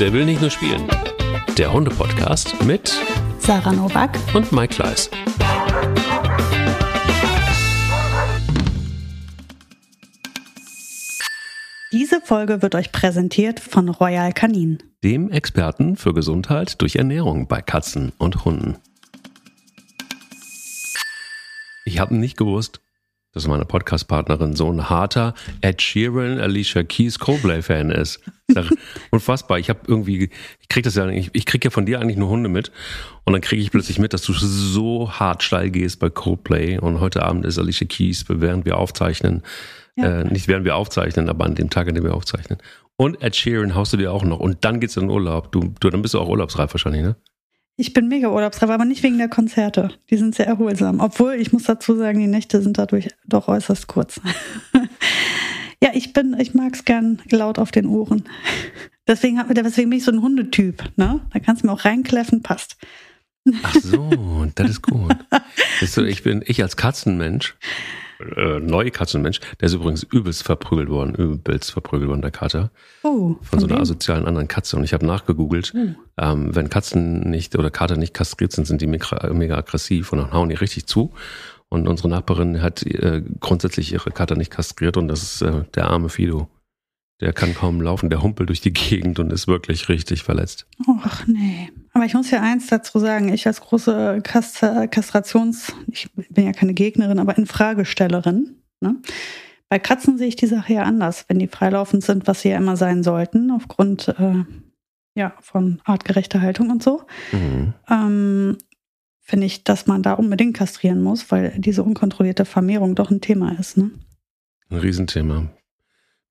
Der will nicht nur spielen. Der Hunde-Podcast mit Sarah Novak und Mike Kleiss. Diese Folge wird euch präsentiert von Royal Canin. Dem Experten für Gesundheit durch Ernährung bei Katzen und Hunden. Ich habe nicht gewusst, dass meine Podcast-Partnerin so ein harter Ed Sheeran, Alicia Keys, Coldplay-Fan ist. Unfassbar. Ich habe irgendwie, ich krieg das ja, ich, ich krieg ja von dir eigentlich nur Hunde mit und dann kriege ich plötzlich mit, dass du so hart steil gehst bei Coldplay und heute Abend ist Alicia Keys, während wir aufzeichnen, ja. äh, nicht während wir aufzeichnen, aber an dem Tag, an dem wir aufzeichnen. Und Ed Sheeran haust du dir auch noch und dann geht's in den Urlaub. Du, du dann bist du auch urlaubsreif wahrscheinlich, ne? Ich bin mega urlaubsreif, aber nicht wegen der Konzerte. Die sind sehr erholsam. Obwohl, ich muss dazu sagen, die Nächte sind dadurch doch äußerst kurz. ja, ich bin, ich mag es gern laut auf den Ohren. Deswegen, deswegen bin ich so ein Hundetyp. Ne? Da kannst du mir auch reinkläffen, passt. Ach so, das ist gut. ich bin ich als Katzenmensch äh, neue Katzenmensch, der ist übrigens übelst verprügelt worden, übelst verprügelt worden, der Kater. Oh, von, von so einer wem? asozialen anderen Katze. Und ich habe nachgegoogelt, oh. ähm, wenn Katzen nicht oder Kater nicht kastriert sind, sind die mega, mega aggressiv und dann hauen die richtig zu. Und unsere Nachbarin hat äh, grundsätzlich ihre Kater nicht kastriert und das ist äh, der arme Fido. Der kann kaum laufen, der humpelt durch die Gegend und ist wirklich richtig verletzt. Ach nee. Aber ich muss ja eins dazu sagen, ich als große Kast Kastrations, ich bin ja keine Gegnerin, aber Infragestellerin. Ne? Bei Katzen sehe ich die Sache ja anders, wenn die freilaufend sind, was sie ja immer sein sollten, aufgrund äh, ja, von artgerechter Haltung und so. Mhm. Ähm, finde ich, dass man da unbedingt kastrieren muss, weil diese unkontrollierte Vermehrung doch ein Thema ist. Ne? Ein Riesenthema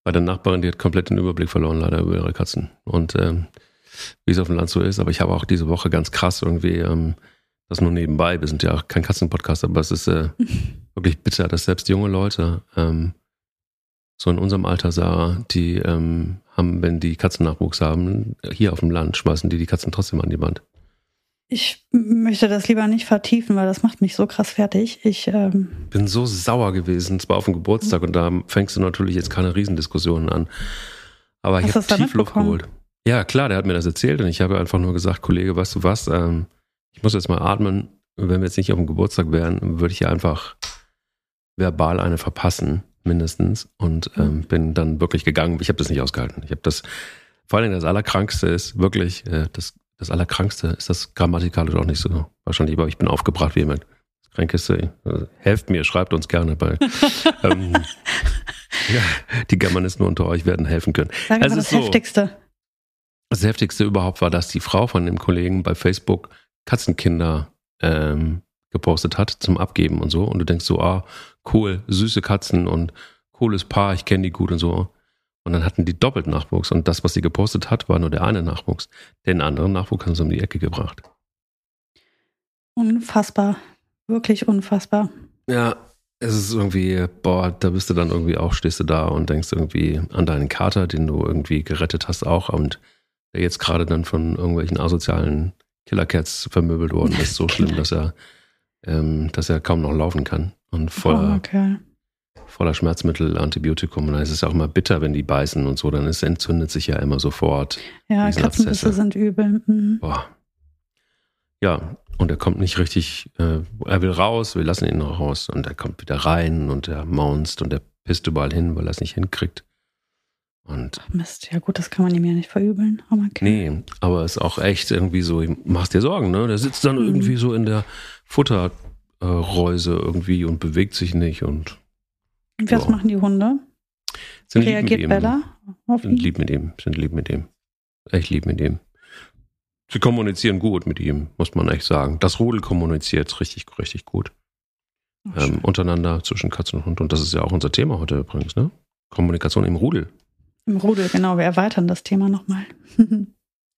bei der Nachbarin, die hat komplett den Überblick verloren, leider über ihre Katzen. Und ähm, wie es auf dem Land so ist, aber ich habe auch diese Woche ganz krass irgendwie, ähm, das nur nebenbei, wir sind ja auch kein Katzenpodcast, aber es ist äh, wirklich bitter, dass selbst junge Leute, ähm, so in unserem Alter, Sarah, die ähm, haben, wenn die Katzen Nachwuchs haben, hier auf dem Land, schmeißen die die Katzen trotzdem an die Wand. Ich möchte das lieber nicht vertiefen, weil das macht mich so krass fertig. Ich ähm bin so sauer gewesen, zwar auf dem Geburtstag und da fängst du natürlich jetzt keine Riesendiskussionen an. Aber Hast ich habe tief Luft geholt. Ja, klar, der hat mir das erzählt und ich habe einfach nur gesagt, Kollege, weißt du was, ähm, ich muss jetzt mal atmen. Wenn wir jetzt nicht auf dem Geburtstag wären, würde ich hier einfach verbal eine verpassen, mindestens. Und ähm, bin dann wirklich gegangen. Ich habe das nicht ausgehalten. Ich habe das, vor allem das Allerkrankste ist wirklich, äh, das das Allerkrankste ist das grammatikalisch auch nicht so wahrscheinlich, aber ich bin aufgebracht wie jemand. Das Krankeste, also helft mir, schreibt uns gerne bei. ähm, ja, die Germanisten unter euch werden helfen können. Sag also das so, Heftigste. Das Heftigste überhaupt war, dass die Frau von dem Kollegen bei Facebook Katzenkinder ähm, gepostet hat zum Abgeben und so. Und du denkst so, ah, cool, süße Katzen und cooles Paar, ich kenne die gut und so. Und dann hatten die doppelt Nachwuchs. Und das, was sie gepostet hat, war nur der eine Nachwuchs. Den anderen Nachwuchs haben sie um die Ecke gebracht. Unfassbar. Wirklich unfassbar. Ja, es ist irgendwie, boah, da bist du dann irgendwie auch, stehst du da und denkst irgendwie an deinen Kater, den du irgendwie gerettet hast auch und der jetzt gerade dann von irgendwelchen asozialen Killercats vermöbelt worden ist. So schlimm, dass er, ähm, dass er kaum noch laufen kann und voller, oh, okay voller Schmerzmittel, Antibiotikum. Und dann ist es auch immer bitter, wenn die beißen und so. Dann ist, entzündet sich ja immer sofort. Ja, Katzenbisse sind übel. Mhm. Boah. Ja, und er kommt nicht richtig, äh, er will raus, wir lassen ihn noch raus. Und er kommt wieder rein und er maunzt und er pisst überall hin, weil er es nicht hinkriegt. Und Ach Mist, ja gut, das kann man ihm ja nicht verübeln. Aber okay. Nee, aber es ist auch echt irgendwie so, machst dir Sorgen, ne? Der sitzt dann mhm. irgendwie so in der Futterreuse irgendwie und bewegt sich nicht und und was so. machen die Hunde? Sind Reagiert Bella auf ihn? Sind lieb mit ihm, sind lieb mit ihm. Echt lieb mit ihm. Sie kommunizieren gut mit ihm, muss man echt sagen. Das Rudel kommuniziert richtig, richtig gut. Oh, ähm, untereinander zwischen Katze und Hund. Und das ist ja auch unser Thema heute übrigens, ne? Kommunikation im Rudel. Im Rudel, genau. Wir erweitern das Thema nochmal.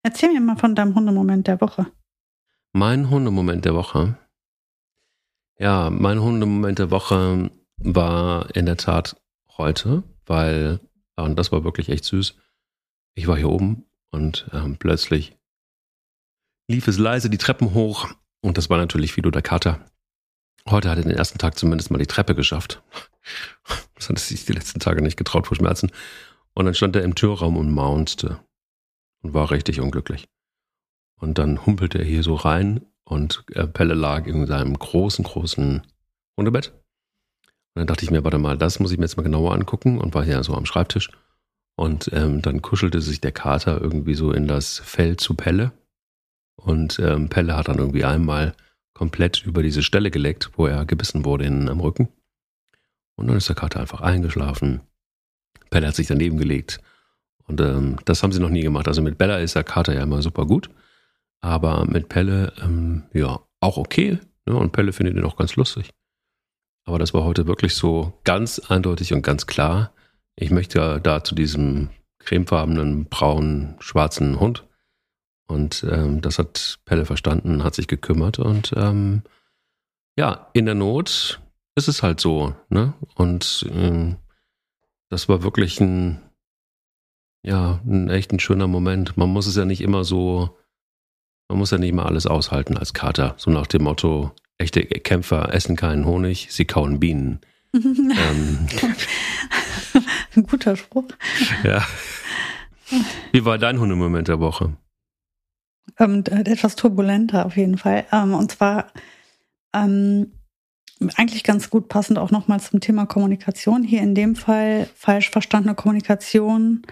Erzähl mir mal von deinem Hundemoment der Woche. Mein Hundemoment der Woche. Ja, mein Hundemoment der Woche war in der Tat heute, weil, und das war wirklich echt süß, ich war hier oben und ähm, plötzlich lief es leise die Treppen hoch und das war natürlich Fido der Kater. Heute hat er den ersten Tag zumindest mal die Treppe geschafft. Das hat sich die letzten Tage nicht getraut vor Schmerzen. Und dann stand er im Türraum und maunzte. und war richtig unglücklich. Und dann humpelte er hier so rein und äh, Pelle lag in seinem großen, großen Hundebett. Dann dachte ich mir, warte mal, das muss ich mir jetzt mal genauer angucken und war ja so am Schreibtisch. Und ähm, dann kuschelte sich der Kater irgendwie so in das Fell zu Pelle. Und ähm, Pelle hat dann irgendwie einmal komplett über diese Stelle geleckt, wo er gebissen wurde in, am Rücken. Und dann ist der Kater einfach eingeschlafen. Pelle hat sich daneben gelegt. Und ähm, das haben sie noch nie gemacht. Also mit Bella ist der Kater ja immer super gut. Aber mit Pelle, ähm, ja, auch okay. Ne? Und Pelle findet ihn auch ganz lustig. Aber das war heute wirklich so ganz eindeutig und ganz klar. Ich möchte da zu diesem cremefarbenen, braunen, schwarzen Hund. Und ähm, das hat Pelle verstanden, hat sich gekümmert. Und ähm, ja, in der Not ist es halt so. Ne? Und ähm, das war wirklich ein, ja, ein echt ein schöner Moment. Man muss es ja nicht immer so man muss ja nicht mal alles aushalten als Kater. So nach dem Motto, echte Kämpfer essen keinen Honig, sie kauen Bienen. ähm, Ein guter Spruch. Ja. Wie war dein Hundemoment der Woche? Ähm, etwas turbulenter auf jeden Fall. Ähm, und zwar ähm, eigentlich ganz gut passend auch nochmal zum Thema Kommunikation. Hier in dem Fall falsch verstandene Kommunikation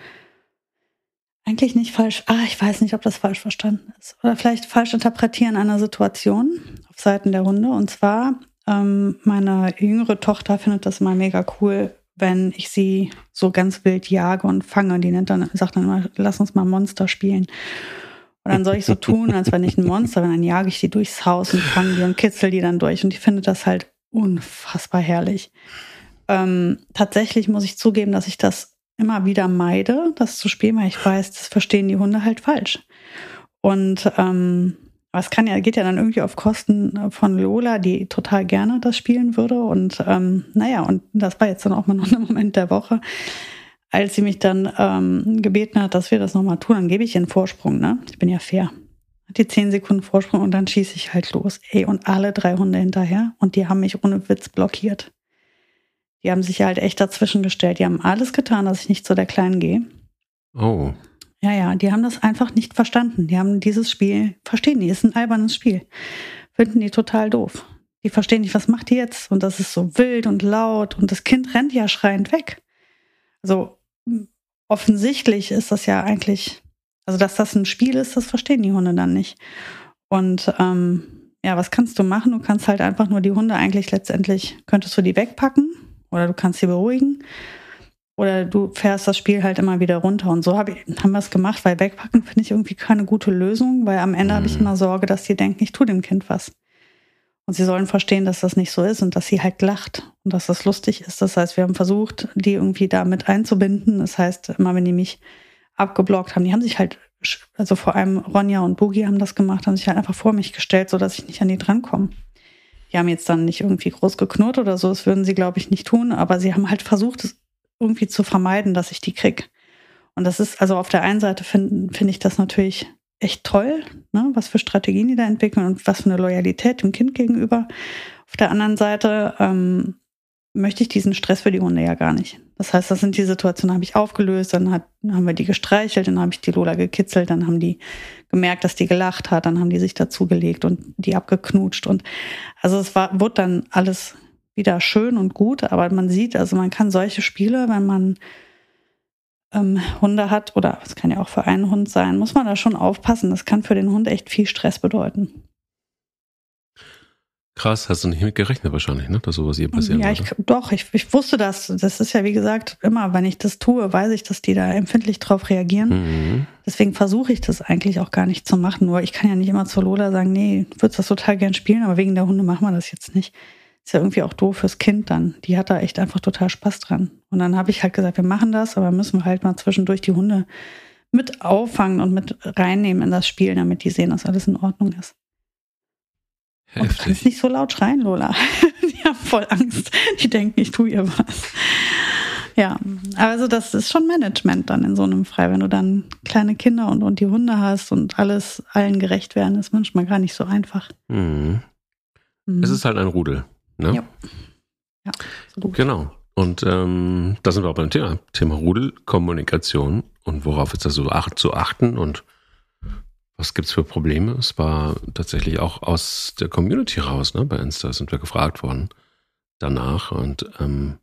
eigentlich nicht falsch, ah, ich weiß nicht, ob das falsch verstanden ist. Oder vielleicht falsch interpretieren einer Situation auf Seiten der Hunde. Und zwar, ähm, meine jüngere Tochter findet das immer mega cool, wenn ich sie so ganz wild jage und fange. Die nennt dann, sagt dann immer, lass uns mal Monster spielen. Und dann soll ich so tun, als wenn ich ein Monster bin. Dann jage ich die durchs Haus und fange die und kitzel die dann durch. Und die findet das halt unfassbar herrlich. Ähm, tatsächlich muss ich zugeben, dass ich das immer wieder meide, das zu spielen, weil ich weiß, das verstehen die Hunde halt falsch. Und ähm, aber es kann ja, geht ja dann irgendwie auf Kosten von Lola, die total gerne das spielen würde. Und ähm, naja, und das war jetzt dann auch mal noch ein Moment der Woche, als sie mich dann ähm, gebeten hat, dass wir das nochmal tun, dann gebe ich ihr einen Vorsprung, ne? Ich bin ja fair. Hat die zehn Sekunden Vorsprung und dann schieße ich halt los. Ey, und alle drei Hunde hinterher und die haben mich ohne Witz blockiert. Die haben sich halt echt dazwischen gestellt. Die haben alles getan, dass ich nicht zu der Kleinen gehe. Oh. Ja, ja, die haben das einfach nicht verstanden. Die haben dieses Spiel, verstehen die, ist ein albernes Spiel. Finden die total doof. Die verstehen nicht, was macht die jetzt? Und das ist so wild und laut und das Kind rennt ja schreiend weg. Also offensichtlich ist das ja eigentlich, also dass das ein Spiel ist, das verstehen die Hunde dann nicht. Und ähm, ja, was kannst du machen? Du kannst halt einfach nur die Hunde eigentlich letztendlich, könntest du die wegpacken oder du kannst sie beruhigen. Oder du fährst das Spiel halt immer wieder runter. Und so hab ich, haben wir es gemacht, weil wegpacken finde ich irgendwie keine gute Lösung, weil am Ende mhm. habe ich immer Sorge, dass sie denken, ich tue dem Kind was. Und sie sollen verstehen, dass das nicht so ist und dass sie halt lacht und dass das lustig ist. Das heißt, wir haben versucht, die irgendwie da mit einzubinden. Das heißt, immer wenn die mich abgeblockt haben, die haben sich halt, also vor allem Ronja und Boogie haben das gemacht, haben sich halt einfach vor mich gestellt, sodass ich nicht an die drankomme. Die haben jetzt dann nicht irgendwie groß geknurrt oder so, das würden sie, glaube ich, nicht tun, aber sie haben halt versucht, es irgendwie zu vermeiden, dass ich die krieg. Und das ist, also auf der einen Seite finde find ich das natürlich echt toll, ne, was für Strategien die da entwickeln und was für eine Loyalität dem Kind gegenüber. Auf der anderen Seite ähm, möchte ich diesen Stress für die Hunde ja gar nicht. Das heißt, das sind die Situationen, habe ich aufgelöst, dann, hat, haben wir die gestreichelt, dann habe ich die Lola gekitzelt, dann haben die gemerkt, dass die gelacht hat, dann haben die sich dazugelegt und die abgeknutscht und also es war, wurde dann alles wieder schön und gut, aber man sieht, also man kann solche Spiele, wenn man ähm, Hunde hat oder es kann ja auch für einen Hund sein, muss man da schon aufpassen. Das kann für den Hund echt viel Stress bedeuten. Krass, hast du nicht mit gerechnet wahrscheinlich, ne? dass sowas hier passieren Ja, ich, doch, ich, ich wusste das. Das ist ja, wie gesagt, immer, wenn ich das tue, weiß ich, dass die da empfindlich drauf reagieren. Mhm. Deswegen versuche ich das eigentlich auch gar nicht zu machen. Nur ich kann ja nicht immer zur Lola sagen, nee, du würdest das total gern spielen, aber wegen der Hunde machen wir das jetzt nicht. Ist ja irgendwie auch doof fürs Kind dann. Die hat da echt einfach total Spaß dran. Und dann habe ich halt gesagt, wir machen das, aber müssen wir halt mal zwischendurch die Hunde mit auffangen und mit reinnehmen in das Spiel, damit die sehen, dass alles in Ordnung ist. Heftig. Und du kannst nicht so laut schreien, Lola. die haben voll Angst. Die denken, ich tue ihr was. Ja, also das ist schon Management dann in so einem Frei. Wenn du dann kleine Kinder und, und die Hunde hast und alles allen gerecht werden, ist manchmal gar nicht so einfach. Mhm. Mhm. Es ist halt ein Rudel. Ne? Ja. ja absolut. Genau. Und ähm, da sind wir auch beim Thema, Thema Rudelkommunikation und worauf ist da so zu achten und was gibt es für Probleme? Es war tatsächlich auch aus der Community raus, ne? Bei Insta sind wir gefragt worden danach und ähm,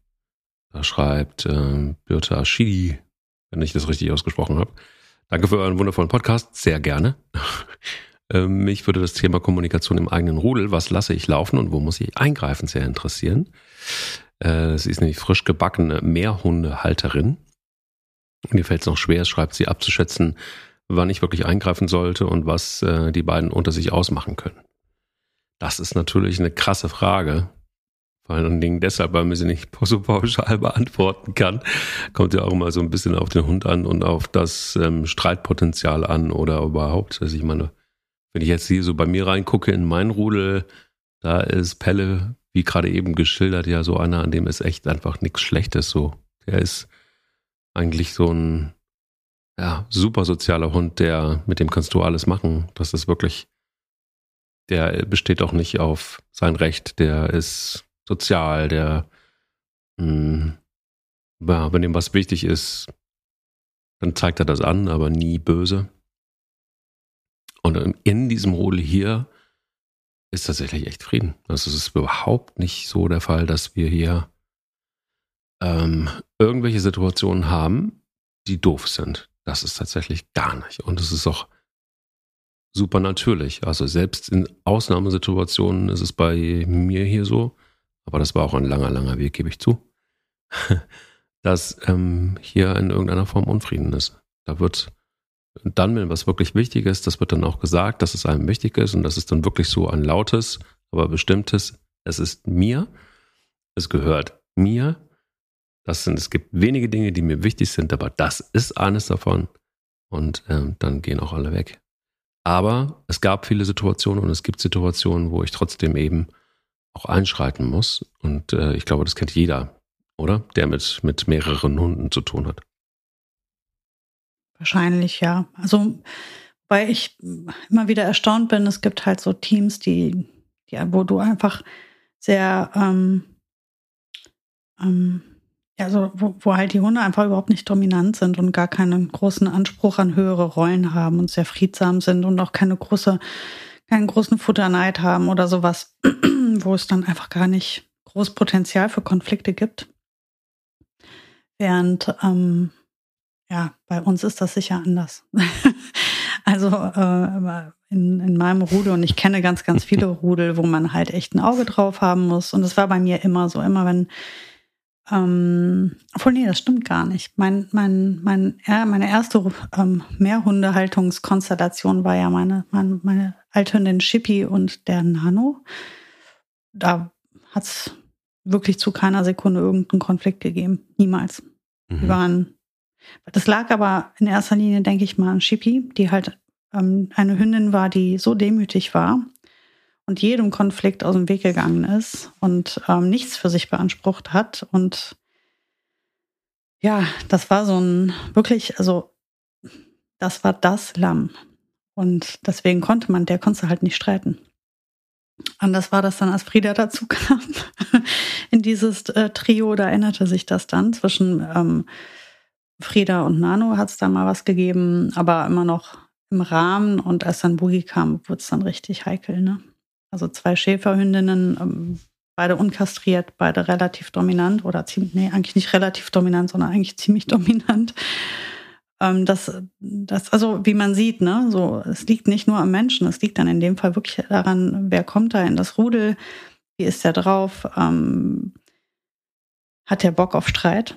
da schreibt äh, Birte Aschidi, wenn ich das richtig ausgesprochen habe. Danke für euren wundervollen Podcast, sehr gerne. ähm, mich würde das Thema Kommunikation im eigenen Rudel, was lasse ich laufen und wo muss ich eingreifen, sehr interessieren. Äh, sie ist nämlich frisch gebackene Meerhundehalterin. Mir fällt es noch schwer, schreibt sie, abzuschätzen, wann ich wirklich eingreifen sollte und was äh, die beiden unter sich ausmachen können. Das ist natürlich eine krasse Frage. Vor allen Dingen deshalb, weil man sie nicht so pauschal beantworten kann. Kommt ja auch immer so ein bisschen auf den Hund an und auf das ähm, Streitpotenzial an oder überhaupt. Also ich meine, wenn ich jetzt hier so bei mir reingucke in mein Rudel, da ist Pelle, wie gerade eben geschildert, ja so einer, an dem ist echt einfach nichts Schlechtes so. Der ist eigentlich so ein ja, super sozialer Hund, der, mit dem kannst du alles machen. Das ist wirklich, der besteht auch nicht auf sein Recht, der ist sozial, der, mh, hm, ja, wenn ihm was wichtig ist, dann zeigt er das an, aber nie böse. Und in diesem Rudel hier ist tatsächlich echt Frieden. Also es ist überhaupt nicht so der Fall, dass wir hier ähm, irgendwelche Situationen haben, die doof sind. Das ist tatsächlich gar nicht. Und es ist auch super natürlich. Also selbst in Ausnahmesituationen ist es bei mir hier so, aber das war auch ein langer, langer Weg, gebe ich zu, dass ähm, hier in irgendeiner Form Unfrieden ist. Da wird dann, wenn was wirklich wichtig ist, das wird dann auch gesagt, dass es einem wichtig ist und das ist dann wirklich so ein lautes, aber bestimmtes, es ist mir, es gehört mir das sind, es gibt wenige Dinge, die mir wichtig sind, aber das ist eines davon. Und ähm, dann gehen auch alle weg. Aber es gab viele Situationen und es gibt Situationen, wo ich trotzdem eben auch einschreiten muss. Und äh, ich glaube, das kennt jeder, oder? Der mit, mit mehreren Hunden zu tun hat. Wahrscheinlich, ja. Also, weil ich immer wieder erstaunt bin, es gibt halt so Teams, die, die wo du einfach sehr ähm, ähm, ja, also wo, wo halt die Hunde einfach überhaupt nicht dominant sind und gar keinen großen Anspruch an höhere Rollen haben und sehr friedsam sind und auch keine große, keinen großen Futterneid haben oder sowas, wo es dann einfach gar nicht groß Potenzial für Konflikte gibt. Während ähm, ja, bei uns ist das sicher anders. also äh, in, in meinem Rudel und ich kenne ganz, ganz viele Rudel, wo man halt echt ein Auge drauf haben muss. Und es war bei mir immer so, immer wenn ähm, obwohl, nee, das stimmt gar nicht. Mein, mein, mein, ja, meine erste ähm, Mehrhundehaltungskonstellation war ja meine, meine, meine Althündin Chippy und der Nano. Da hat es wirklich zu keiner Sekunde irgendeinen Konflikt gegeben. Niemals. Mhm. Wir waren. Das lag aber in erster Linie, denke ich mal, an Chippy, die halt ähm, eine Hündin war, die so demütig war, und jedem Konflikt aus dem Weg gegangen ist und ähm, nichts für sich beansprucht hat. Und ja, das war so ein wirklich, also das war das Lamm. Und deswegen konnte man, der konnte halt nicht streiten. Anders war das dann, als Frieda dazu kam. In dieses äh, Trio, da änderte sich das dann. Zwischen ähm, Frieda und Nano hat es da mal was gegeben, aber immer noch im Rahmen. Und als dann Boogie kam, wurde es dann richtig heikel, ne? Also zwei Schäferhündinnen, ähm, beide unkastriert, beide relativ dominant oder ziemlich, nee, eigentlich nicht relativ dominant, sondern eigentlich ziemlich dominant. Ähm, das, das, also wie man sieht, ne, so, es liegt nicht nur am Menschen, es liegt dann in dem Fall wirklich daran, wer kommt da in das Rudel, wie ist der drauf, ähm, hat der Bock auf Streit?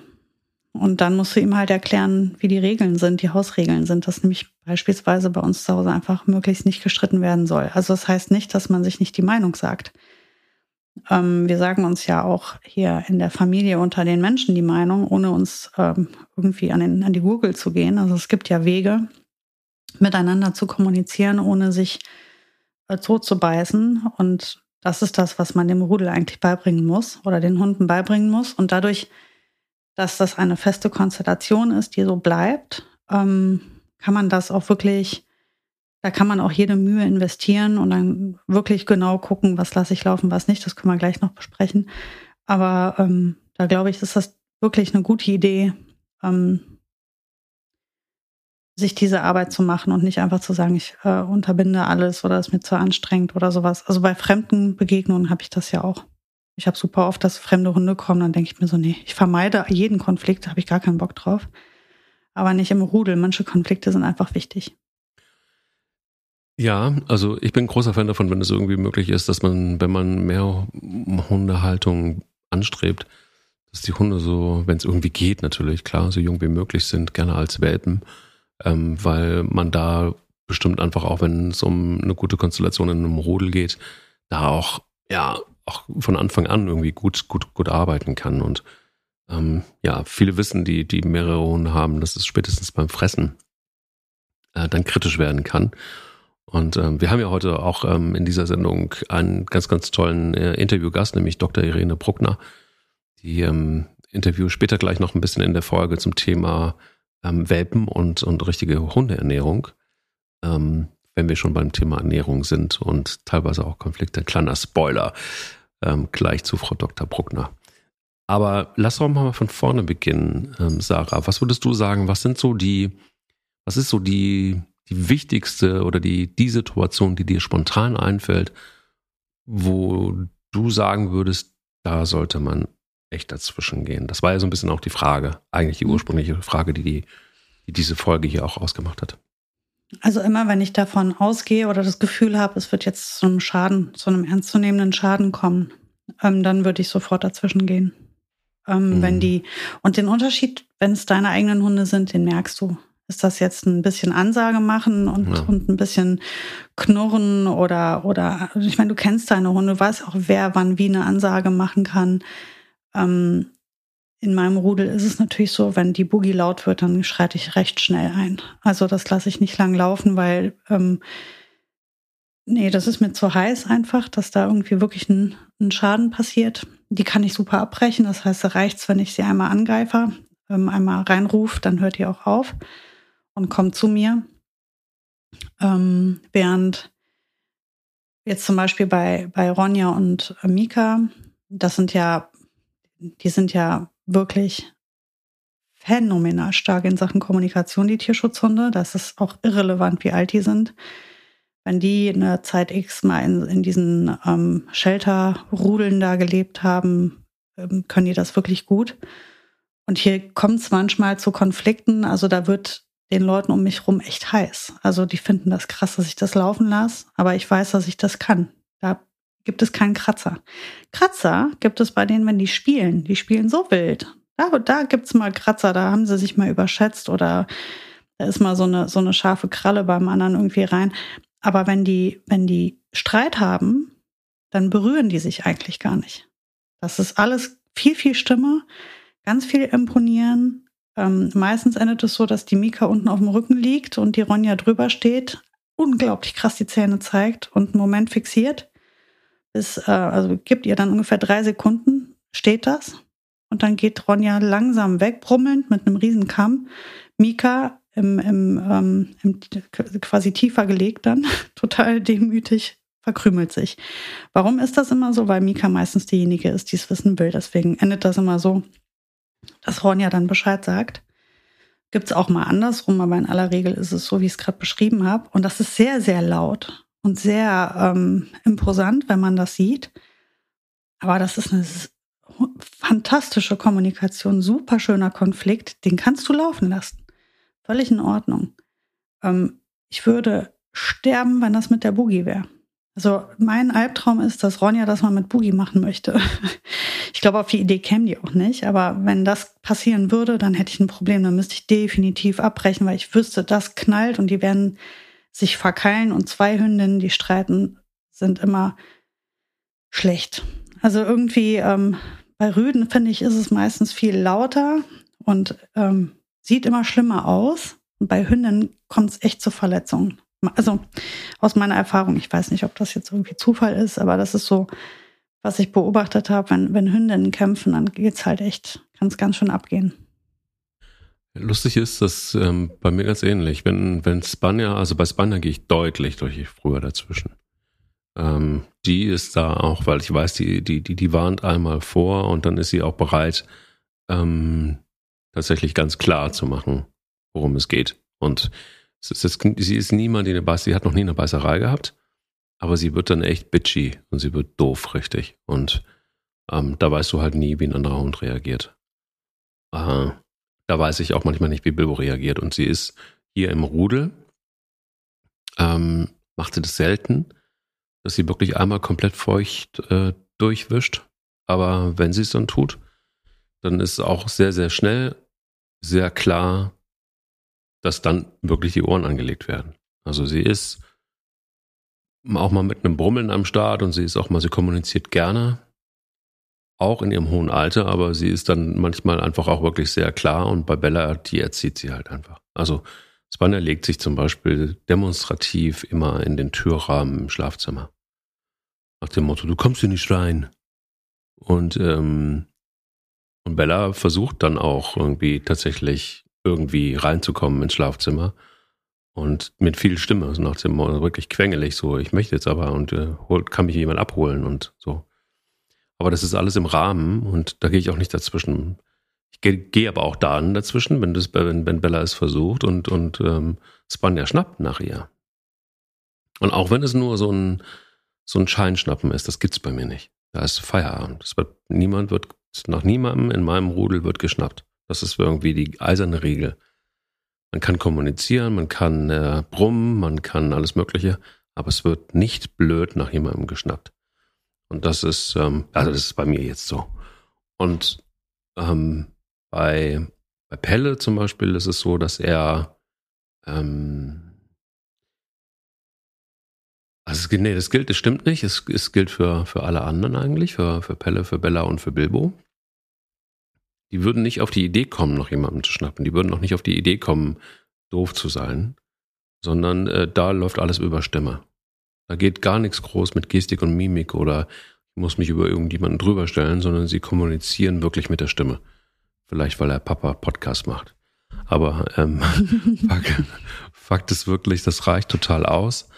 Und dann musst du ihm halt erklären, wie die Regeln sind, die Hausregeln sind, dass nämlich beispielsweise bei uns zu Hause einfach möglichst nicht gestritten werden soll. Also das heißt nicht, dass man sich nicht die Meinung sagt. Ähm, wir sagen uns ja auch hier in der Familie unter den Menschen die Meinung, ohne uns ähm, irgendwie an, den, an die Gurgel zu gehen. Also es gibt ja Wege, miteinander zu kommunizieren, ohne sich äh, tot zu beißen. Und das ist das, was man dem Rudel eigentlich beibringen muss oder den Hunden beibringen muss. Und dadurch dass das eine feste Konstellation ist, die so bleibt, ähm, kann man das auch wirklich, da kann man auch jede Mühe investieren und dann wirklich genau gucken, was lasse ich laufen, was nicht. Das können wir gleich noch besprechen. Aber ähm, Da glaube ich, ist das wirklich eine gute Idee, ähm, sich diese Arbeit zu machen und nicht einfach zu sagen, ich äh, unterbinde alles oder ist mir zu anstrengend oder sowas. Also bei fremden Begegnungen habe ich das ja auch. Ich habe super oft, dass fremde Hunde kommen, dann denke ich mir so, nee, ich vermeide jeden Konflikt, da habe ich gar keinen Bock drauf. Aber nicht im Rudel. Manche Konflikte sind einfach wichtig. Ja, also ich bin großer Fan davon, wenn es irgendwie möglich ist, dass man, wenn man mehr Hundehaltung anstrebt, dass die Hunde so, wenn es irgendwie geht, natürlich, klar, so jung wie möglich sind, gerne als Welpen ähm, weil man da bestimmt einfach auch, wenn es um eine gute Konstellation in einem Rudel geht, da auch, ja, auch von Anfang an irgendwie gut, gut, gut arbeiten kann. Und ähm, ja, viele wissen, die, die mehrere Hunde haben, dass es spätestens beim Fressen äh, dann kritisch werden kann. Und ähm, wir haben ja heute auch ähm, in dieser Sendung einen ganz, ganz tollen äh, Interviewgast, nämlich Dr. Irene Bruckner, die ähm, Interview später gleich noch ein bisschen in der Folge zum Thema ähm, Welpen und, und richtige Hundeernährung, ähm, wenn wir schon beim Thema Ernährung sind und teilweise auch Konflikte. Kleiner Spoiler ähm, gleich zu Frau Dr. Bruckner. Aber lass doch mal von vorne beginnen, ähm, Sarah. Was würdest du sagen? Was sind so die, was ist so die, die wichtigste oder die, die Situation, die dir spontan einfällt, wo du sagen würdest, da sollte man echt dazwischen gehen? Das war ja so ein bisschen auch die Frage, eigentlich die mhm. ursprüngliche Frage, die, die, die diese Folge hier auch ausgemacht hat. Also immer, wenn ich davon ausgehe oder das Gefühl habe, es wird jetzt zu einem Schaden, zu einem ernstzunehmenden Schaden kommen, ähm, dann würde ich sofort dazwischen gehen. Ähm, mhm. Wenn die, und den Unterschied, wenn es deine eigenen Hunde sind, den merkst du. Ist das jetzt ein bisschen Ansage machen und, ja. und ein bisschen knurren oder, oder, ich meine, du kennst deine Hunde, du weißt auch, wer wann wie eine Ansage machen kann. Ähm, in meinem Rudel ist es natürlich so, wenn die Boogie laut wird, dann schreite ich recht schnell ein. Also das lasse ich nicht lang laufen, weil ähm, nee, das ist mir zu heiß einfach, dass da irgendwie wirklich ein, ein Schaden passiert. Die kann ich super abbrechen. Das heißt, da reicht's, wenn ich sie einmal angreife, ähm, einmal reinrufe, dann hört die auch auf und kommt zu mir. Ähm, während jetzt zum Beispiel bei, bei Ronja und Mika, das sind ja die sind ja wirklich phänomenal stark in Sachen Kommunikation, die Tierschutzhunde. Das ist auch irrelevant, wie alt die sind. Wenn die eine Zeit X mal in, in diesen ähm, Shelter-Rudeln da gelebt haben, ähm, können die das wirklich gut. Und hier kommt es manchmal zu Konflikten. Also da wird den Leuten um mich rum echt heiß. Also die finden das krass, dass ich das laufen lasse, aber ich weiß, dass ich das kann. Da gibt es keinen Kratzer. Kratzer gibt es bei denen, wenn die spielen. Die spielen so wild. Da, da es mal Kratzer, da haben sie sich mal überschätzt oder da ist mal so eine, so eine scharfe Kralle beim anderen irgendwie rein. Aber wenn die, wenn die Streit haben, dann berühren die sich eigentlich gar nicht. Das ist alles viel, viel Stimme, ganz viel imponieren. Ähm, meistens endet es so, dass die Mika unten auf dem Rücken liegt und die Ronja drüber steht, unglaublich krass die Zähne zeigt und einen Moment fixiert bis, äh, also gibt ihr dann ungefähr drei Sekunden, steht das. Und dann geht Ronja langsam weg, brummelnd mit einem riesen Kamm. Mika im, im, ähm, im, quasi tiefer gelegt dann, total demütig, verkrümelt sich. Warum ist das immer so? Weil Mika meistens diejenige ist, die es wissen will. Deswegen endet das immer so, dass Ronja dann Bescheid sagt. Gibt es auch mal andersrum, aber in aller Regel ist es so, wie ich es gerade beschrieben habe. Und das ist sehr, sehr laut und sehr ähm, imposant, wenn man das sieht. Aber das ist eine fantastische Kommunikation, super schöner Konflikt, den kannst du laufen lassen. Völlig in Ordnung. Ähm, ich würde sterben, wenn das mit der Boogie wäre. Also mein Albtraum ist, dass Ronja das mal mit Boogie machen möchte. Ich glaube, auf die Idee käme die auch nicht. Aber wenn das passieren würde, dann hätte ich ein Problem. Dann müsste ich definitiv abbrechen, weil ich wüsste, das knallt und die werden sich verkeilen und zwei Hündinnen, die streiten, sind immer schlecht. Also irgendwie ähm, bei Rüden finde ich, ist es meistens viel lauter und ähm, sieht immer schlimmer aus. Und bei Hündinnen kommt es echt zu Verletzungen. Also aus meiner Erfahrung, ich weiß nicht, ob das jetzt irgendwie Zufall ist, aber das ist so, was ich beobachtet habe, wenn, wenn Hündinnen kämpfen, dann geht's halt echt, kann es ganz schön abgehen. Lustig ist das ähm, bei mir ganz ähnlich. Wenn, wenn Spanier, also bei Spanier gehe ich deutlich, deutlich früher dazwischen. Ähm, die ist da auch, weil ich weiß, die, die, die, die warnt einmal vor und dann ist sie auch bereit, ähm, tatsächlich ganz klar zu machen, worum es geht. Und es ist, es, sie ist niemand, die eine Beiß, sie hat noch nie eine Beißerei gehabt, aber sie wird dann echt bitchy und sie wird doof, richtig. Und ähm, da weißt du halt nie, wie ein anderer Hund reagiert. Äh, da weiß ich auch manchmal nicht, wie Bilbo reagiert. Und sie ist hier im Rudel, ähm, macht sie das selten, dass sie wirklich einmal komplett feucht äh, durchwischt. Aber wenn sie es dann tut, dann ist es auch sehr, sehr schnell, sehr klar, dass dann wirklich die Ohren angelegt werden. Also sie ist auch mal mit einem Brummeln am Start und sie ist auch mal, sie kommuniziert gerne, auch in ihrem hohen Alter, aber sie ist dann manchmal einfach auch wirklich sehr klar und bei Bella, die erzieht sie halt einfach. Also Spanner legt sich zum Beispiel demonstrativ immer in den Türrahmen im Schlafzimmer. Nach dem Motto, du kommst hier nicht rein. Und, ähm, und Bella versucht dann auch irgendwie tatsächlich irgendwie reinzukommen ins Schlafzimmer. Und mit viel Stimme, also nach dem Motto, wirklich quengelig, so, ich möchte jetzt aber und äh, kann mich jemand abholen und so. Aber das ist alles im Rahmen und da gehe ich auch nicht dazwischen. Ich gehe geh aber auch dann dazwischen, wenn, das, wenn, wenn Bella es versucht und, und ähm, Spanja schnappt nach ihr. Und auch wenn es nur so ein, so ein Scheinschnappen ist, das gibt's bei mir nicht. Da ist Feierabend. Wird, niemand wird, nach niemandem in meinem Rudel wird geschnappt. Das ist irgendwie die eiserne Regel. Man kann kommunizieren, man kann äh, brummen, man kann alles Mögliche, aber es wird nicht blöd nach jemandem geschnappt. Und das ist, ähm, also das ist bei mir jetzt so. Und ähm, bei, bei Pelle zum Beispiel ist es so, dass er ähm, also nee, das gilt, das stimmt nicht. Es, es gilt für, für alle anderen eigentlich, für, für Pelle, für Bella und für Bilbo. Die würden nicht auf die Idee kommen, noch jemanden zu schnappen. Die würden noch nicht auf die Idee kommen, doof zu sein, sondern äh, da läuft alles über Stimme. Da geht gar nichts groß mit Gestik und Mimik oder ich muss mich über irgendjemanden drüber stellen, sondern sie kommunizieren wirklich mit der Stimme. Vielleicht, weil er Papa Podcast macht. Aber ähm, Fakt, ist wirklich, das reicht total aus.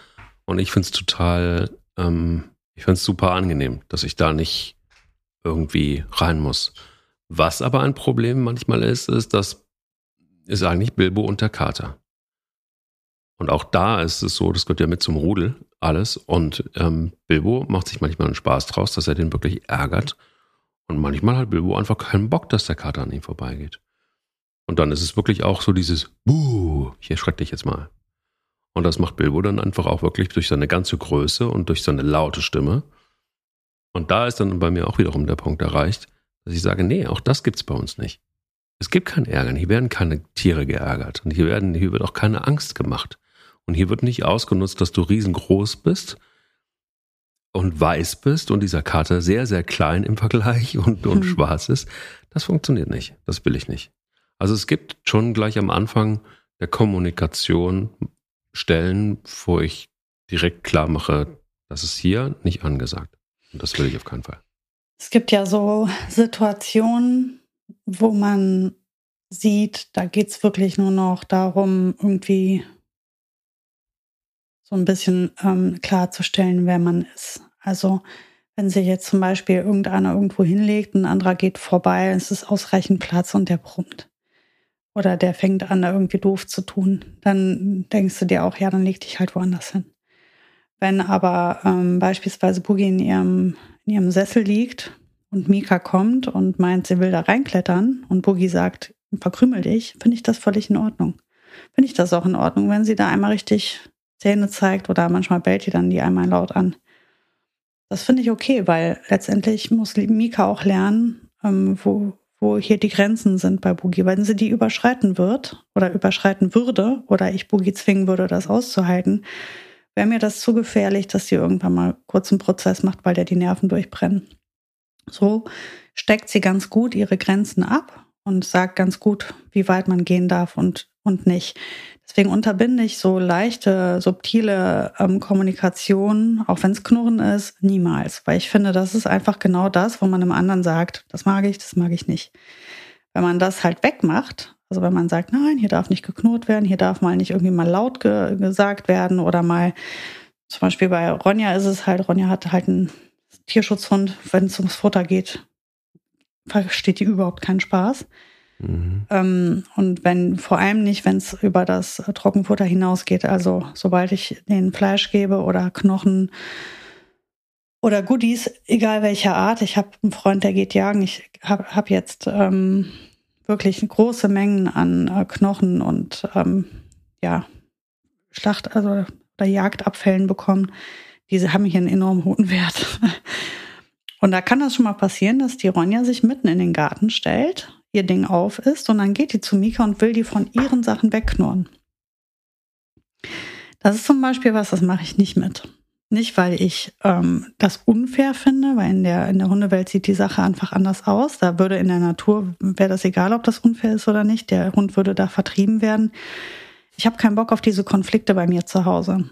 Und ich finde es total, ähm, ich finde es super angenehm, dass ich da nicht irgendwie rein muss. Was aber ein Problem manchmal ist, ist, dass ist eigentlich Bilbo und der Kater. Und auch da ist es so, das gehört ja mit zum Rudel alles. Und ähm, Bilbo macht sich manchmal einen Spaß draus, dass er den wirklich ärgert. Und manchmal hat Bilbo einfach keinen Bock, dass der Kater an ihm vorbeigeht. Und dann ist es wirklich auch so dieses Buh, ich erschreck dich jetzt mal. Und das macht Bilbo dann einfach auch wirklich durch seine ganze Größe und durch seine laute Stimme. Und da ist dann bei mir auch wiederum der Punkt erreicht, dass ich sage, nee, auch das gibt's bei uns nicht. Es gibt kein Ärgern, hier werden keine Tiere geärgert und hier werden, hier wird auch keine Angst gemacht. Und hier wird nicht ausgenutzt, dass du riesengroß bist und weiß bist und dieser Kater sehr, sehr klein im Vergleich und, und hm. schwarz ist. Das funktioniert nicht. Das will ich nicht. Also es gibt schon gleich am Anfang der Kommunikation Stellen, wo ich direkt klar mache, das ist hier nicht angesagt. Und das will ich auf keinen Fall. Es gibt ja so Situationen, wo man sieht, da geht es wirklich nur noch darum, irgendwie so ein bisschen ähm, klarzustellen, wer man ist. Also wenn sich jetzt zum Beispiel irgendeiner irgendwo hinlegt, ein anderer geht vorbei, es ist ausreichend Platz und der brummt. Oder der fängt an, da irgendwie doof zu tun, dann denkst du dir auch, ja, dann leg dich halt woanders hin. Wenn aber ähm, beispielsweise Boogie in ihrem, in ihrem Sessel liegt und Mika kommt und meint, sie will da reinklettern und Boogie sagt, verkrümel dich, finde ich das völlig in Ordnung. Finde ich das auch in Ordnung, wenn sie da einmal richtig Zähne zeigt oder manchmal bellt die dann die einmal laut an. Das finde ich okay, weil letztendlich muss Mika auch lernen, ähm, wo, wo hier die Grenzen sind bei Boogie. Wenn sie die überschreiten wird oder überschreiten würde oder ich Boogie zwingen würde, das auszuhalten, wäre mir das zu gefährlich, dass sie irgendwann mal kurz einen Prozess macht, weil der die Nerven durchbrennen. So steckt sie ganz gut ihre Grenzen ab und sagt ganz gut, wie weit man gehen darf und, und nicht. Deswegen unterbinde ich so leichte, subtile ähm, Kommunikation, auch wenn es Knurren ist, niemals. Weil ich finde, das ist einfach genau das, wo man dem anderen sagt, das mag ich, das mag ich nicht. Wenn man das halt wegmacht, also wenn man sagt, nein, hier darf nicht geknurrt werden, hier darf mal nicht irgendwie mal laut ge gesagt werden oder mal Zum Beispiel bei Ronja ist es halt, Ronja hat halt einen Tierschutzhund, wenn es ums Futter geht, versteht die überhaupt keinen Spaß. Mhm. Ähm, und wenn, vor allem nicht, wenn es über das Trockenfutter hinausgeht. Also sobald ich den Fleisch gebe oder Knochen oder Goodies, egal welcher Art. Ich habe einen Freund, der geht jagen. Ich habe hab jetzt ähm, wirklich große Mengen an äh, Knochen und ähm, ja, Schlacht, also oder Jagdabfällen bekommen. Diese haben hier einen enorm hohen Wert. Und da kann das schon mal passieren, dass die Ronja sich mitten in den Garten stellt, ihr Ding auf ist und dann geht die zu Mika und will die von ihren Sachen wegknurren. Das ist zum Beispiel was, das mache ich nicht mit. Nicht, weil ich ähm, das unfair finde, weil in der, in der Hundewelt sieht die Sache einfach anders aus. Da würde in der Natur, wäre das egal, ob das unfair ist oder nicht. Der Hund würde da vertrieben werden. Ich habe keinen Bock auf diese Konflikte bei mir zu Hause.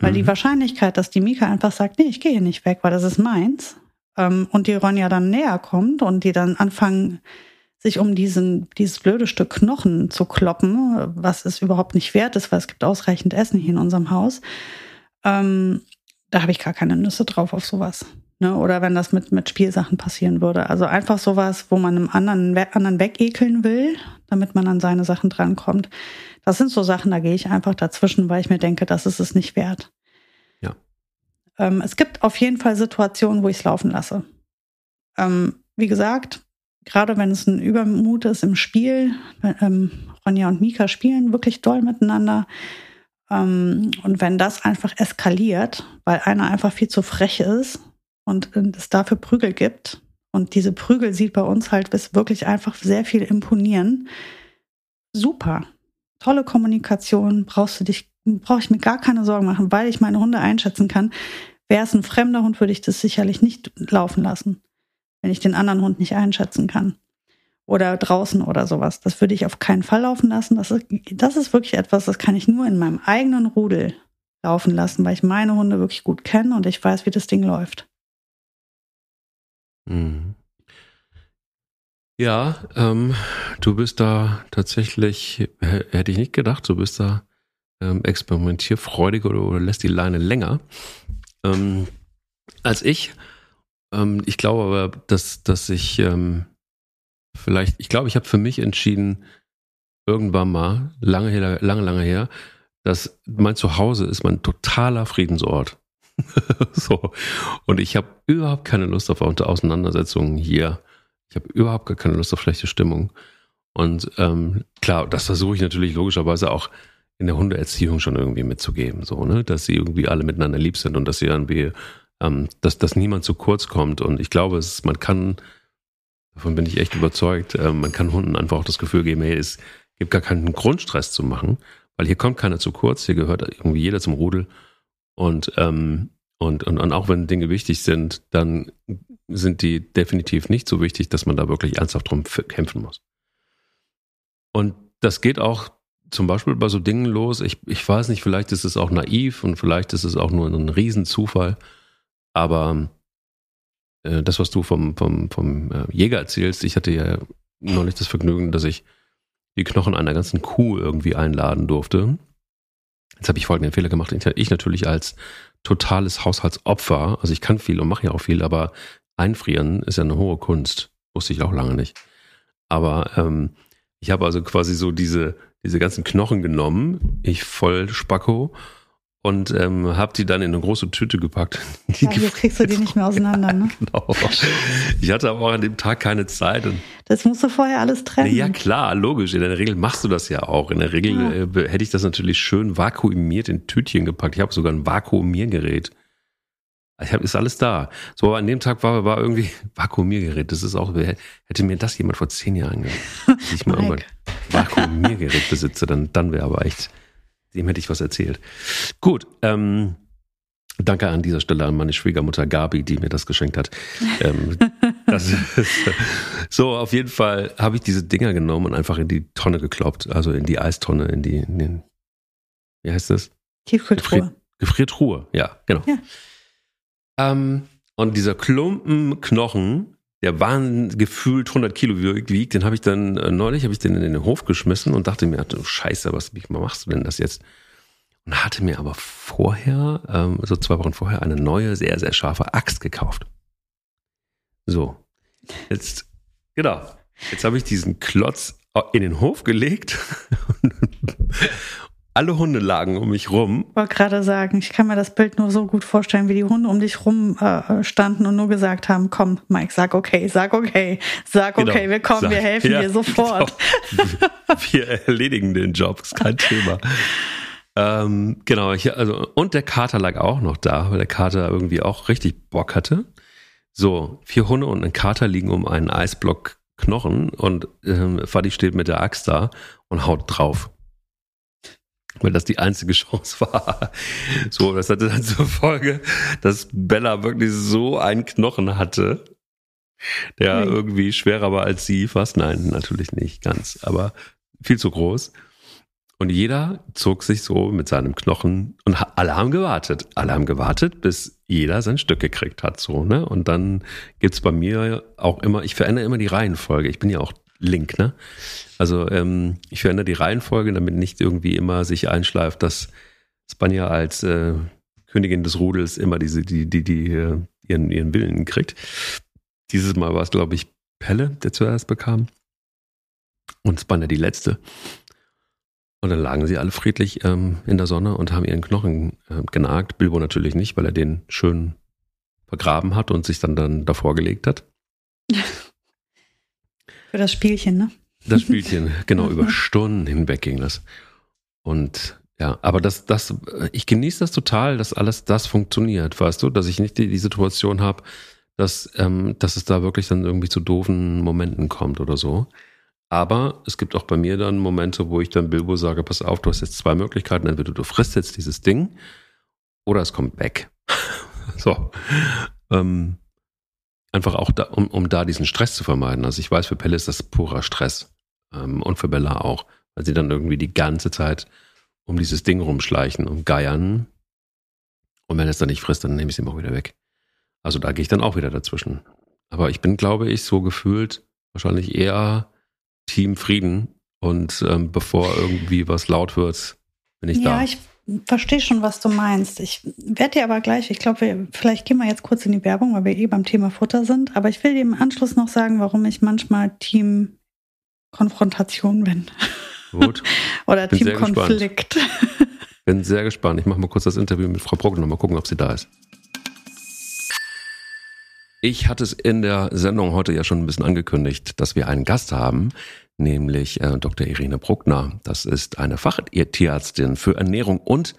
Weil mhm. die Wahrscheinlichkeit, dass die Mika einfach sagt, nee, ich gehe hier nicht weg, weil das ist meins, ähm, und die Ronja dann näher kommt und die dann anfangen, sich um diesen, dieses blöde Stück Knochen zu kloppen, was es überhaupt nicht wert ist, weil es gibt ausreichend Essen hier in unserem Haus. Ähm, da habe ich gar keine Nüsse drauf auf sowas. Ne? Oder wenn das mit, mit Spielsachen passieren würde. Also einfach sowas, wo man einem anderen, anderen wegekeln will, damit man an seine Sachen drankommt. Das sind so Sachen, da gehe ich einfach dazwischen, weil ich mir denke, das ist es nicht wert. Ja. Ähm, es gibt auf jeden Fall Situationen, wo ich es laufen lasse. Ähm, wie gesagt, gerade wenn es ein Übermut ist im Spiel, ähm, Ronja und Mika spielen wirklich doll miteinander. Ähm, und wenn das einfach eskaliert, weil einer einfach viel zu frech ist und es dafür Prügel gibt, und diese Prügel sieht bei uns halt bis wirklich einfach sehr viel imponieren. Super. Tolle Kommunikation, brauchst du dich, brauche ich mir gar keine Sorgen machen, weil ich meine Hunde einschätzen kann. Wäre es ein fremder Hund, würde ich das sicherlich nicht laufen lassen, wenn ich den anderen Hund nicht einschätzen kann oder draußen oder sowas. Das würde ich auf keinen Fall laufen lassen. Das ist, das ist wirklich etwas, das kann ich nur in meinem eigenen Rudel laufen lassen, weil ich meine Hunde wirklich gut kenne und ich weiß, wie das Ding läuft. Mhm. Ja, ähm, du bist da tatsächlich, hätte ich nicht gedacht, du bist da ähm, experimentierfreudig oder, oder lässt die Leine länger ähm, als ich. Ähm, ich glaube aber, dass, dass ich ähm, vielleicht, ich glaube, ich habe für mich entschieden, irgendwann mal, lange, lange, lange her, dass mein Zuhause ist mein totaler Friedensort. so. Und ich habe überhaupt keine Lust auf Auseinandersetzungen hier. Ich habe überhaupt gar keine Lust auf schlechte Stimmung. Und ähm, klar, das versuche ich natürlich logischerweise auch in der Hundeerziehung schon irgendwie mitzugeben, so, ne, dass sie irgendwie alle miteinander lieb sind und dass sie irgendwie, ähm, dass, dass niemand zu kurz kommt. Und ich glaube, es, man kann Davon bin ich echt überzeugt. Ähm, man kann Hunden einfach auch das Gefühl geben, hey, es gibt gar keinen Grundstress zu machen, weil hier kommt keiner zu kurz, hier gehört irgendwie jeder zum Rudel. Und, ähm, und, und, und auch wenn Dinge wichtig sind, dann sind die definitiv nicht so wichtig, dass man da wirklich ernsthaft drum kämpfen muss. Und das geht auch zum Beispiel bei so Dingen los. Ich, ich weiß nicht, vielleicht ist es auch naiv und vielleicht ist es auch nur ein Riesenzufall. Aber äh, das, was du vom, vom, vom äh, Jäger erzählst, ich hatte ja neulich das Vergnügen, dass ich die Knochen einer ganzen Kuh irgendwie einladen durfte. Jetzt habe ich folgenden Fehler gemacht. Ich natürlich als totales Haushaltsopfer, also ich kann viel und mache ja auch viel, aber einfrieren ist ja eine hohe Kunst. Wusste ich auch lange nicht. Aber ähm, ich habe also quasi so diese, diese ganzen Knochen genommen, ich voll Spacko und ähm, habe die dann in eine große Tüte gepackt. Ja, jetzt kriegst du die nicht mehr auseinander, ne? genau. Ich hatte aber auch an dem Tag keine Zeit. Das musst du vorher alles trennen. Ja, klar, logisch. In der Regel machst du das ja auch. In der Regel ja. äh, hätte ich das natürlich schön vakuumiert in Tütchen gepackt. Ich habe sogar ein Vakuumiergerät. Ich hab, ist alles da. So, aber an dem Tag war, war irgendwie Vakuumiergerät. Das ist auch, hätte mir das jemand vor zehn Jahren gesagt, ich mal irgendwann Vakuumiergerät besitze, dann, dann wäre aber echt dem hätte ich was erzählt. Gut, ähm, Danke an dieser Stelle an meine Schwiegermutter Gabi, die mir das geschenkt hat. ähm, das ist, so, auf jeden Fall habe ich diese Dinger genommen und einfach in die Tonne gekloppt, also in die Eistonne, in die, in den, wie heißt das? Tiefkühltruhe. Gefrier, Gefriertruhe, ja, genau. Ja. Ähm, und dieser Klumpen Knochen der waren gefühlt 100 Kilo wiegt, den habe ich dann äh, neulich, habe ich den in den Hof geschmissen und dachte mir, du Scheiße, was machst du denn das jetzt? und hatte mir aber vorher, ähm, so zwei Wochen vorher, eine neue, sehr, sehr scharfe Axt gekauft. So, jetzt, genau, jetzt habe ich diesen Klotz in den Hof gelegt alle Hunde lagen um mich rum. Ich wollte gerade sagen, ich kann mir das Bild nur so gut vorstellen, wie die Hunde um dich rum äh, standen und nur gesagt haben, komm, Mike, sag okay, sag okay, sag genau. okay, wir kommen, sag, wir helfen ja, dir sofort. Genau. Wir erledigen den Job, ist kein Thema. ähm, genau, ich, also, und der Kater lag auch noch da, weil der Kater irgendwie auch richtig Bock hatte. So, vier Hunde und ein Kater liegen um einen Eisblock Knochen und ähm, Fadi steht mit der Axt da und haut drauf weil das die einzige Chance war. So, das hatte dann zur Folge, dass Bella wirklich so einen Knochen hatte, der mhm. irgendwie schwerer war als sie fast. Nein, natürlich nicht ganz, aber viel zu groß. Und jeder zog sich so mit seinem Knochen und alle haben gewartet. Alle haben gewartet, bis jeder sein Stück gekriegt hat, so, ne? Und dann gibt's bei mir auch immer, ich verändere immer die Reihenfolge. Ich bin ja auch Link, ne? Also ähm, ich verändere die Reihenfolge, damit nicht irgendwie immer sich einschleift, dass Spanja als äh, Königin des Rudels immer diese, die, die, die äh, ihren, ihren Willen kriegt. Dieses Mal war es, glaube ich, Pelle, der zuerst bekam. Und Spanja die letzte. Und dann lagen sie alle friedlich ähm, in der Sonne und haben ihren Knochen äh, genagt. Bilbo natürlich nicht, weil er den schön vergraben hat und sich dann, dann davor gelegt hat. Für das Spielchen, ne? Das Spielchen, genau, über Stunden hinweg ging das. Und ja, aber das, das, ich genieße das total, dass alles das funktioniert, weißt du, dass ich nicht die, die Situation habe, dass, ähm, dass es da wirklich dann irgendwie zu doofen Momenten kommt oder so. Aber es gibt auch bei mir dann Momente, wo ich dann Bilbo sage, pass auf, du hast jetzt zwei Möglichkeiten, entweder du frisst jetzt dieses Ding oder es kommt weg. so. Ähm, einfach auch da, um, um da diesen Stress zu vermeiden. Also ich weiß, für Pelle ist das purer Stress ähm, und für Bella auch, weil sie dann irgendwie die ganze Zeit um dieses Ding rumschleichen und geiern. Und wenn es dann nicht frisst, dann nehme ich es ihm auch wieder weg. Also da gehe ich dann auch wieder dazwischen. Aber ich bin, glaube ich, so gefühlt wahrscheinlich eher Team Frieden. Und ähm, bevor irgendwie was laut wird, bin ich ja, da. Ja, ich verstehe schon, was du meinst. Ich werde dir aber gleich, ich glaube, vielleicht gehen wir jetzt kurz in die Werbung, weil wir eh beim Thema Futter sind. Aber ich will dir im Anschluss noch sagen, warum ich manchmal Team Konfrontation bin. Gut. Oder Team Konflikt. Bin sehr gespannt. Ich mache mal kurz das Interview mit Frau Bruckner, mal gucken, ob sie da ist. Ich hatte es in der Sendung heute ja schon ein bisschen angekündigt, dass wir einen Gast haben, nämlich äh, Dr. Irene Bruckner. Das ist eine Fachtierärztin für Ernährung und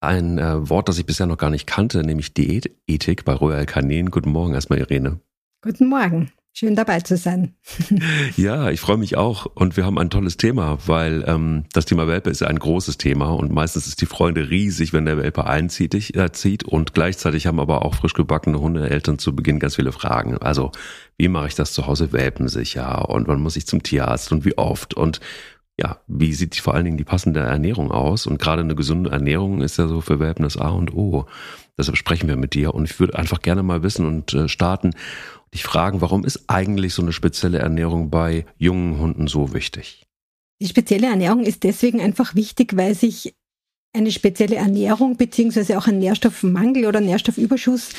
ein äh, Wort, das ich bisher noch gar nicht kannte, nämlich Diätethik bei Royal Canin. Guten Morgen erstmal, Irene. Guten Morgen. Schön dabei zu sein. ja, ich freue mich auch. Und wir haben ein tolles Thema, weil ähm, das Thema Welpe ist ein großes Thema und meistens ist die Freude riesig, wenn der Welpe einzieht. Äh, zieht. Und gleichzeitig haben aber auch frisch gebackene Hundeeltern zu Beginn ganz viele Fragen. Also, wie mache ich das zu Hause welpensicher? Und wann muss ich zum Tierarzt und wie oft? Und ja, wie sieht vor allen Dingen die passende Ernährung aus? Und gerade eine gesunde Ernährung ist ja so für Welpen das A und O. Deshalb sprechen wir mit dir und ich würde einfach gerne mal wissen und äh, starten dich fragen, warum ist eigentlich so eine spezielle Ernährung bei jungen Hunden so wichtig? Die spezielle Ernährung ist deswegen einfach wichtig, weil sich eine spezielle Ernährung beziehungsweise auch ein Nährstoffmangel oder Nährstoffüberschuss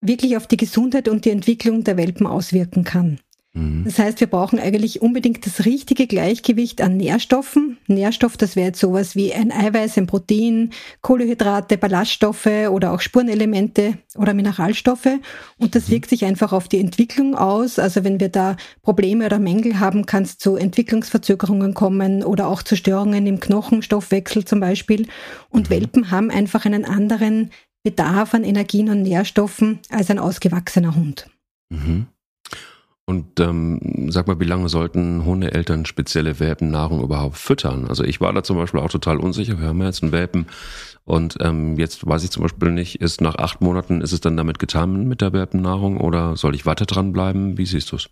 wirklich auf die Gesundheit und die Entwicklung der Welpen auswirken kann. Mhm. Das heißt, wir brauchen eigentlich unbedingt das richtige Gleichgewicht an Nährstoffen. Nährstoff, das wäre jetzt sowas wie ein Eiweiß, ein Protein, Kohlenhydrate, Ballaststoffe oder auch Spurenelemente oder Mineralstoffe. Und das mhm. wirkt sich einfach auf die Entwicklung aus. Also wenn wir da Probleme oder Mängel haben, kann es zu Entwicklungsverzögerungen kommen oder auch zu Störungen im Knochenstoffwechsel zum Beispiel. Und mhm. Welpen haben einfach einen anderen Bedarf an Energien und Nährstoffen als ein ausgewachsener Hund. Mhm. Und ähm, sag mal, wie lange sollten Hundeeltern spezielle Welpennahrung überhaupt füttern? Also ich war da zum Beispiel auch total unsicher. Wir haben ja jetzt einen Welpen und ähm, jetzt weiß ich zum Beispiel nicht, ist nach acht Monaten, ist es dann damit getan mit der Welpennahrung oder soll ich weiter dranbleiben? Wie siehst du es?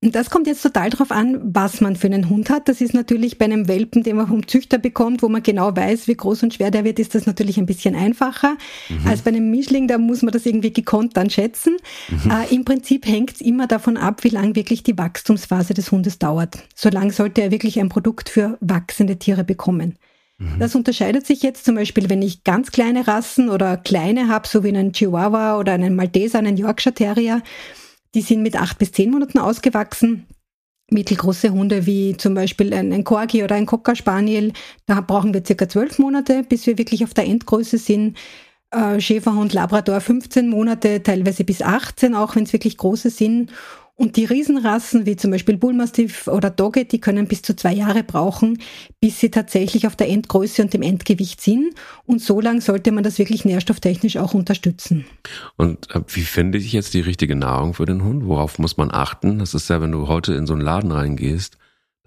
Das kommt jetzt total darauf an, was man für einen Hund hat. Das ist natürlich bei einem Welpen, den man vom Züchter bekommt, wo man genau weiß, wie groß und schwer der wird, ist das natürlich ein bisschen einfacher. Mhm. Als bei einem Mischling, da muss man das irgendwie gekonnt dann schätzen. Mhm. Äh, Im Prinzip hängt es immer davon ab, wie lang wirklich die Wachstumsphase des Hundes dauert. So lang sollte er wirklich ein Produkt für wachsende Tiere bekommen. Mhm. Das unterscheidet sich jetzt zum Beispiel, wenn ich ganz kleine Rassen oder kleine habe, so wie einen Chihuahua oder einen Malteser, einen Yorkshire Terrier, die sind mit acht bis zehn Monaten ausgewachsen. Mittelgroße Hunde wie zum Beispiel ein, Corgi oder ein Cocker Spaniel, da brauchen wir circa zwölf Monate, bis wir wirklich auf der Endgröße sind. Äh, Schäferhund, Labrador 15 Monate, teilweise bis 18, auch wenn es wirklich große sind. Und die Riesenrassen, wie zum Beispiel Bullmastiff oder Dogge, die können bis zu zwei Jahre brauchen, bis sie tatsächlich auf der Endgröße und dem Endgewicht sind. Und so lang sollte man das wirklich nährstofftechnisch auch unterstützen. Und äh, wie finde ich jetzt die richtige Nahrung für den Hund? Worauf muss man achten? Das ist ja, wenn du heute in so einen Laden reingehst,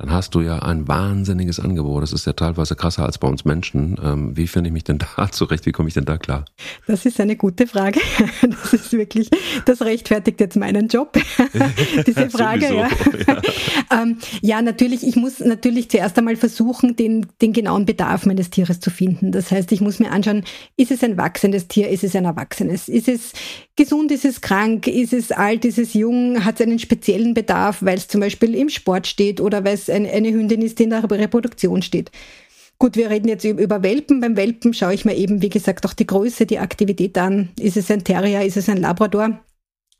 dann hast du ja ein wahnsinniges Angebot. Das ist ja teilweise krasser als bei uns Menschen. Ähm, wie finde ich mich denn da zurecht? Wie komme ich denn da klar? Das ist eine gute Frage. Das ist wirklich, das rechtfertigt jetzt meinen Job. Diese Frage, ja. Ja. ähm, ja, natürlich, ich muss natürlich zuerst einmal versuchen, den, den genauen Bedarf meines Tieres zu finden. Das heißt, ich muss mir anschauen, ist es ein wachsendes Tier, ist es ein erwachsenes? Ist es gesund, ist es krank, ist es alt, ist es jung, hat es einen speziellen Bedarf, weil es zum Beispiel im Sport steht oder weil es eine, eine Hündin ist, die in der Reproduktion steht. Gut, wir reden jetzt über Welpen. Beim Welpen schaue ich mir eben, wie gesagt, auch die Größe, die Aktivität an. Ist es ein Terrier, ist es ein Labrador?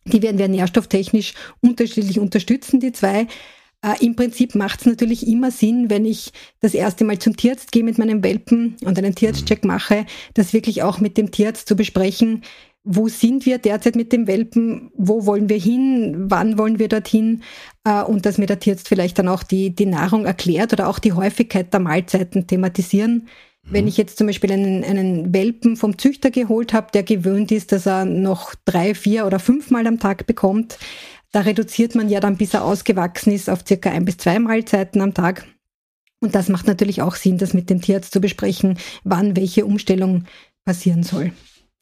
Die werden wir nährstofftechnisch unterschiedlich unterstützen, die zwei. Äh, Im Prinzip macht es natürlich immer Sinn, wenn ich das erste Mal zum Tierarzt gehe mit meinem Welpen und einen Tierarztcheck mache, das wirklich auch mit dem Tierarzt zu besprechen, wo sind wir derzeit mit dem Welpen, wo wollen wir hin, wann wollen wir dorthin äh, und dass mir der Tierarzt vielleicht dann auch die, die Nahrung erklärt oder auch die Häufigkeit der Mahlzeiten thematisieren. Mhm. Wenn ich jetzt zum Beispiel einen, einen Welpen vom Züchter geholt habe, der gewöhnt ist, dass er noch drei, vier oder fünfmal am Tag bekommt, da reduziert man ja dann, bis er ausgewachsen ist, auf circa ein bis zwei Mahlzeiten am Tag. Und das macht natürlich auch Sinn, das mit dem Tierarzt zu besprechen, wann welche Umstellung passieren soll.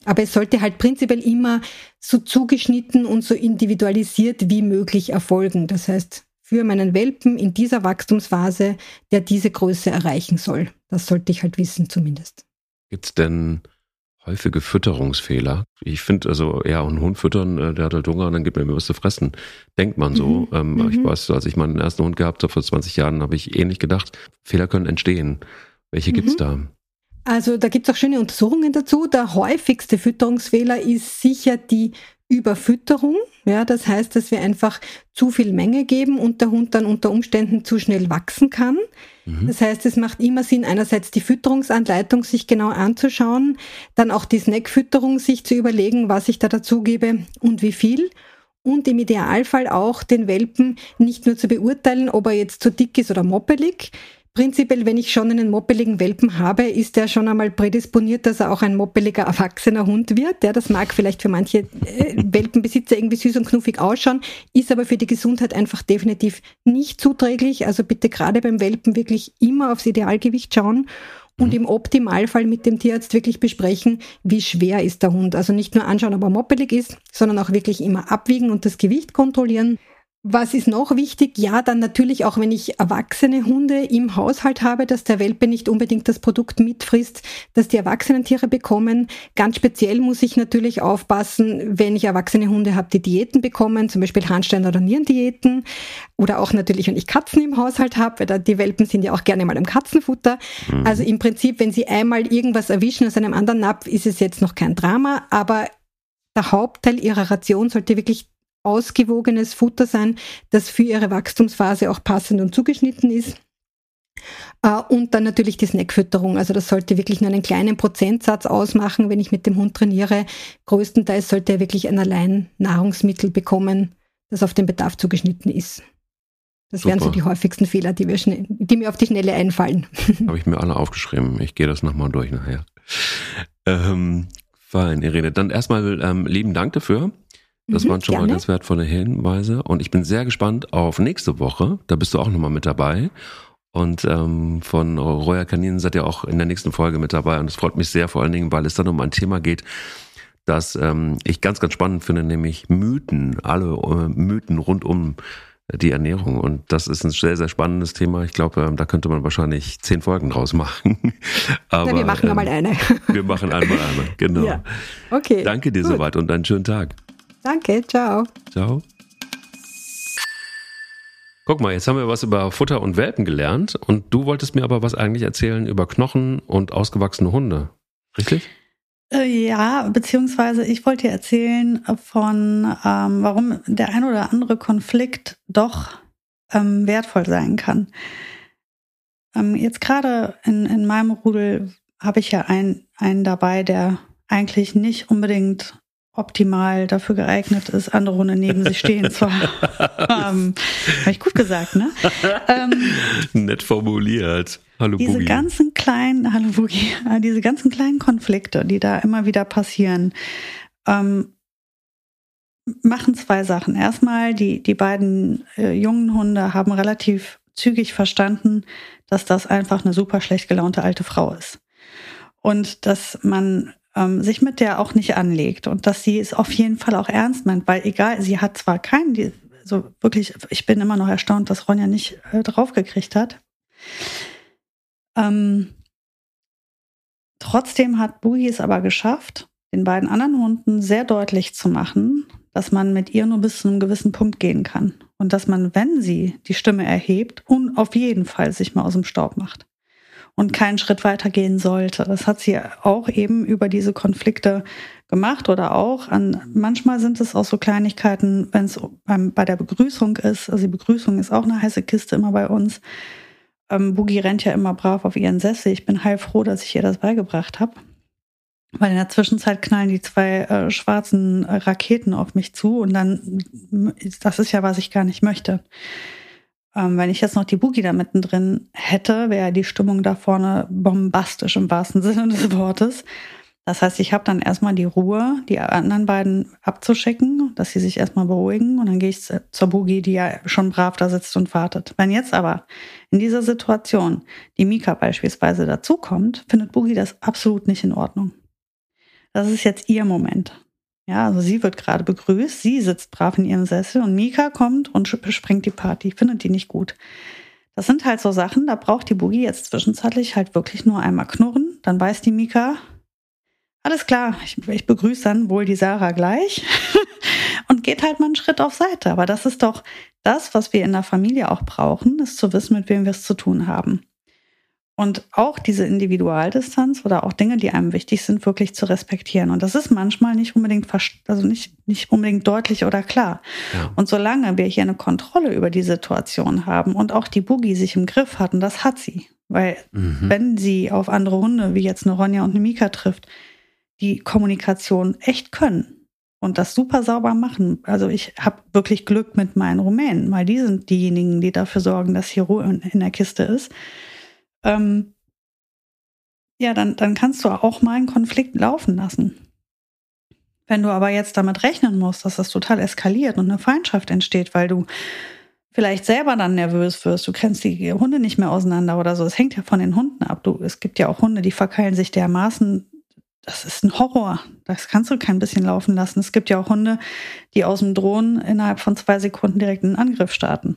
Aber es sollte halt prinzipiell immer so zugeschnitten und so individualisiert wie möglich erfolgen. Das heißt, für meinen Welpen in dieser Wachstumsphase, der diese Größe erreichen soll. Das sollte ich halt wissen zumindest. Gibt es denn häufige Fütterungsfehler? Ich finde also, ja, einen Hund füttern, äh, der hat halt Hunger, dann gibt mir was zu fressen. Denkt man so. Mhm. Ähm, mhm. Ich weiß, als ich meinen ersten Hund gehabt habe vor 20 Jahren, habe ich ähnlich gedacht, Fehler können entstehen. Welche mhm. gibt's da? Also da gibt es auch schöne Untersuchungen dazu. Der häufigste Fütterungsfehler ist sicher die Überfütterung. Ja, das heißt, dass wir einfach zu viel Menge geben und der Hund dann unter Umständen zu schnell wachsen kann. Mhm. Das heißt, es macht immer Sinn, einerseits die Fütterungsanleitung sich genau anzuschauen, dann auch die Snackfütterung sich zu überlegen, was ich da dazu gebe und wie viel. Und im Idealfall auch den Welpen nicht nur zu beurteilen, ob er jetzt zu dick ist oder moppelig, Prinzipiell, wenn ich schon einen moppeligen Welpen habe, ist er schon einmal prädisponiert, dass er auch ein moppeliger, erwachsener Hund wird. Ja, das mag vielleicht für manche äh, Welpenbesitzer irgendwie süß und knuffig ausschauen, ist aber für die Gesundheit einfach definitiv nicht zuträglich. Also bitte gerade beim Welpen wirklich immer aufs Idealgewicht schauen und mhm. im Optimalfall mit dem Tierarzt wirklich besprechen, wie schwer ist der Hund. Also nicht nur anschauen, ob er moppelig ist, sondern auch wirklich immer abwiegen und das Gewicht kontrollieren. Was ist noch wichtig? Ja, dann natürlich auch, wenn ich erwachsene Hunde im Haushalt habe, dass der Welpe nicht unbedingt das Produkt mitfrisst, dass die erwachsenen Tiere bekommen. Ganz speziell muss ich natürlich aufpassen, wenn ich erwachsene Hunde habe, die Diäten bekommen, zum Beispiel Handstein- oder Nierendiäten. Oder auch natürlich, wenn ich Katzen im Haushalt habe, weil die Welpen sind ja auch gerne mal im Katzenfutter. Mhm. Also im Prinzip, wenn sie einmal irgendwas erwischen aus einem anderen Napf, ist es jetzt noch kein Drama, aber der Hauptteil ihrer Ration sollte wirklich ausgewogenes Futter sein, das für ihre Wachstumsphase auch passend und zugeschnitten ist. Uh, und dann natürlich die Snackfütterung. Also das sollte wirklich nur einen kleinen Prozentsatz ausmachen, wenn ich mit dem Hund trainiere. Größtenteils sollte er wirklich ein allein Nahrungsmittel bekommen, das auf den Bedarf zugeschnitten ist. Das Super. wären so die häufigsten Fehler, die, wir die mir auf die Schnelle einfallen. Habe ich mir alle aufgeschrieben. Ich gehe das nochmal durch nachher. Ähm, fein, Irene. Dann erstmal ähm, lieben Dank dafür. Das mhm, waren schon gerne. mal ganz wertvolle Hinweise. Und ich bin sehr gespannt auf nächste Woche. Da bist du auch nochmal mit dabei. Und ähm, von Royal Caninen seid ihr auch in der nächsten Folge mit dabei. Und es freut mich sehr, vor allen Dingen, weil es dann um ein Thema geht, das ähm, ich ganz, ganz spannend finde, nämlich Mythen, alle äh, Mythen rund um die Ernährung. Und das ist ein sehr, sehr spannendes Thema. Ich glaube, ähm, da könnte man wahrscheinlich zehn Folgen draus machen. Aber, ja, wir machen ähm, einmal eine. wir machen einmal eine, genau. Ja. Okay. Danke dir gut. soweit und einen schönen Tag. Danke, ciao. Ciao. Guck mal, jetzt haben wir was über Futter und Welpen gelernt und du wolltest mir aber was eigentlich erzählen über Knochen und ausgewachsene Hunde. Richtig? Äh, ja, beziehungsweise ich wollte dir erzählen von, ähm, warum der ein oder andere Konflikt doch ähm, wertvoll sein kann. Ähm, jetzt gerade in, in meinem Rudel habe ich ja einen, einen dabei, der eigentlich nicht unbedingt optimal dafür geeignet ist, andere Hunde neben sich stehen zu haben. Habe ich gut gesagt, ne? Ähm, Nett formuliert. Hallo diese Boogie. ganzen kleinen, hallo Boogie, äh, diese ganzen kleinen Konflikte, die da immer wieder passieren, ähm, machen zwei Sachen. Erstmal, die, die beiden äh, jungen Hunde haben relativ zügig verstanden, dass das einfach eine super schlecht gelaunte alte Frau ist. Und dass man ähm, sich mit der auch nicht anlegt und dass sie es auf jeden Fall auch ernst meint, weil egal, sie hat zwar keinen, die, so wirklich, ich bin immer noch erstaunt, dass Ronja nicht äh, draufgekriegt hat. Ähm, trotzdem hat Boogie es aber geschafft, den beiden anderen Hunden sehr deutlich zu machen, dass man mit ihr nur bis zu einem gewissen Punkt gehen kann. Und dass man, wenn sie die Stimme erhebt, auf jeden Fall sich mal aus dem Staub macht und keinen Schritt weiter gehen sollte. Das hat sie auch eben über diese Konflikte gemacht oder auch an, manchmal sind es auch so Kleinigkeiten, wenn es bei der Begrüßung ist. Also die Begrüßung ist auch eine heiße Kiste immer bei uns. Ähm, Boogie rennt ja immer brav auf ihren Sessel. Ich bin heilfroh, dass ich ihr das beigebracht habe. Weil in der Zwischenzeit knallen die zwei äh, schwarzen äh, Raketen auf mich zu und dann, das ist ja, was ich gar nicht möchte. Ähm, wenn ich jetzt noch die Boogie da mittendrin hätte, wäre die Stimmung da vorne bombastisch im wahrsten Sinne des Wortes. Das heißt, ich habe dann erstmal die Ruhe, die anderen beiden abzuschicken, dass sie sich erstmal beruhigen und dann gehe ich zur Boogie, die ja schon brav da sitzt und wartet. Wenn jetzt aber in dieser Situation die Mika beispielsweise dazukommt, findet Boogie das absolut nicht in Ordnung. Das ist jetzt ihr Moment. Ja, also sie wird gerade begrüßt, sie sitzt brav in ihrem Sessel und Mika kommt und sprengt die Party, findet die nicht gut. Das sind halt so Sachen, da braucht die Boogie jetzt zwischenzeitlich halt wirklich nur einmal knurren, dann weiß die Mika, alles klar, ich, ich begrüße dann wohl die Sarah gleich und geht halt mal einen Schritt auf Seite. Aber das ist doch das, was wir in der Familie auch brauchen, ist zu wissen, mit wem wir es zu tun haben. Und auch diese Individualdistanz oder auch Dinge, die einem wichtig sind, wirklich zu respektieren. Und das ist manchmal nicht unbedingt, also nicht, nicht unbedingt deutlich oder klar. Ja. Und solange wir hier eine Kontrolle über die Situation haben und auch die Boogie sich im Griff hatten, das hat sie. Weil mhm. wenn sie auf andere Hunde, wie jetzt eine Ronja und eine Mika trifft, die Kommunikation echt können und das super sauber machen. Also ich habe wirklich Glück mit meinen Rumänen, weil die sind diejenigen, die dafür sorgen, dass hier Ruhe in der Kiste ist ähm, ja, dann, dann kannst du auch mal einen Konflikt laufen lassen. Wenn du aber jetzt damit rechnen musst, dass das total eskaliert und eine Feindschaft entsteht, weil du vielleicht selber dann nervös wirst, du kennst die Hunde nicht mehr auseinander oder so. Es hängt ja von den Hunden ab. Du, es gibt ja auch Hunde, die verkeilen sich dermaßen. Das ist ein Horror. Das kannst du kein bisschen laufen lassen. Es gibt ja auch Hunde, die aus dem Drohnen innerhalb von zwei Sekunden direkt einen Angriff starten.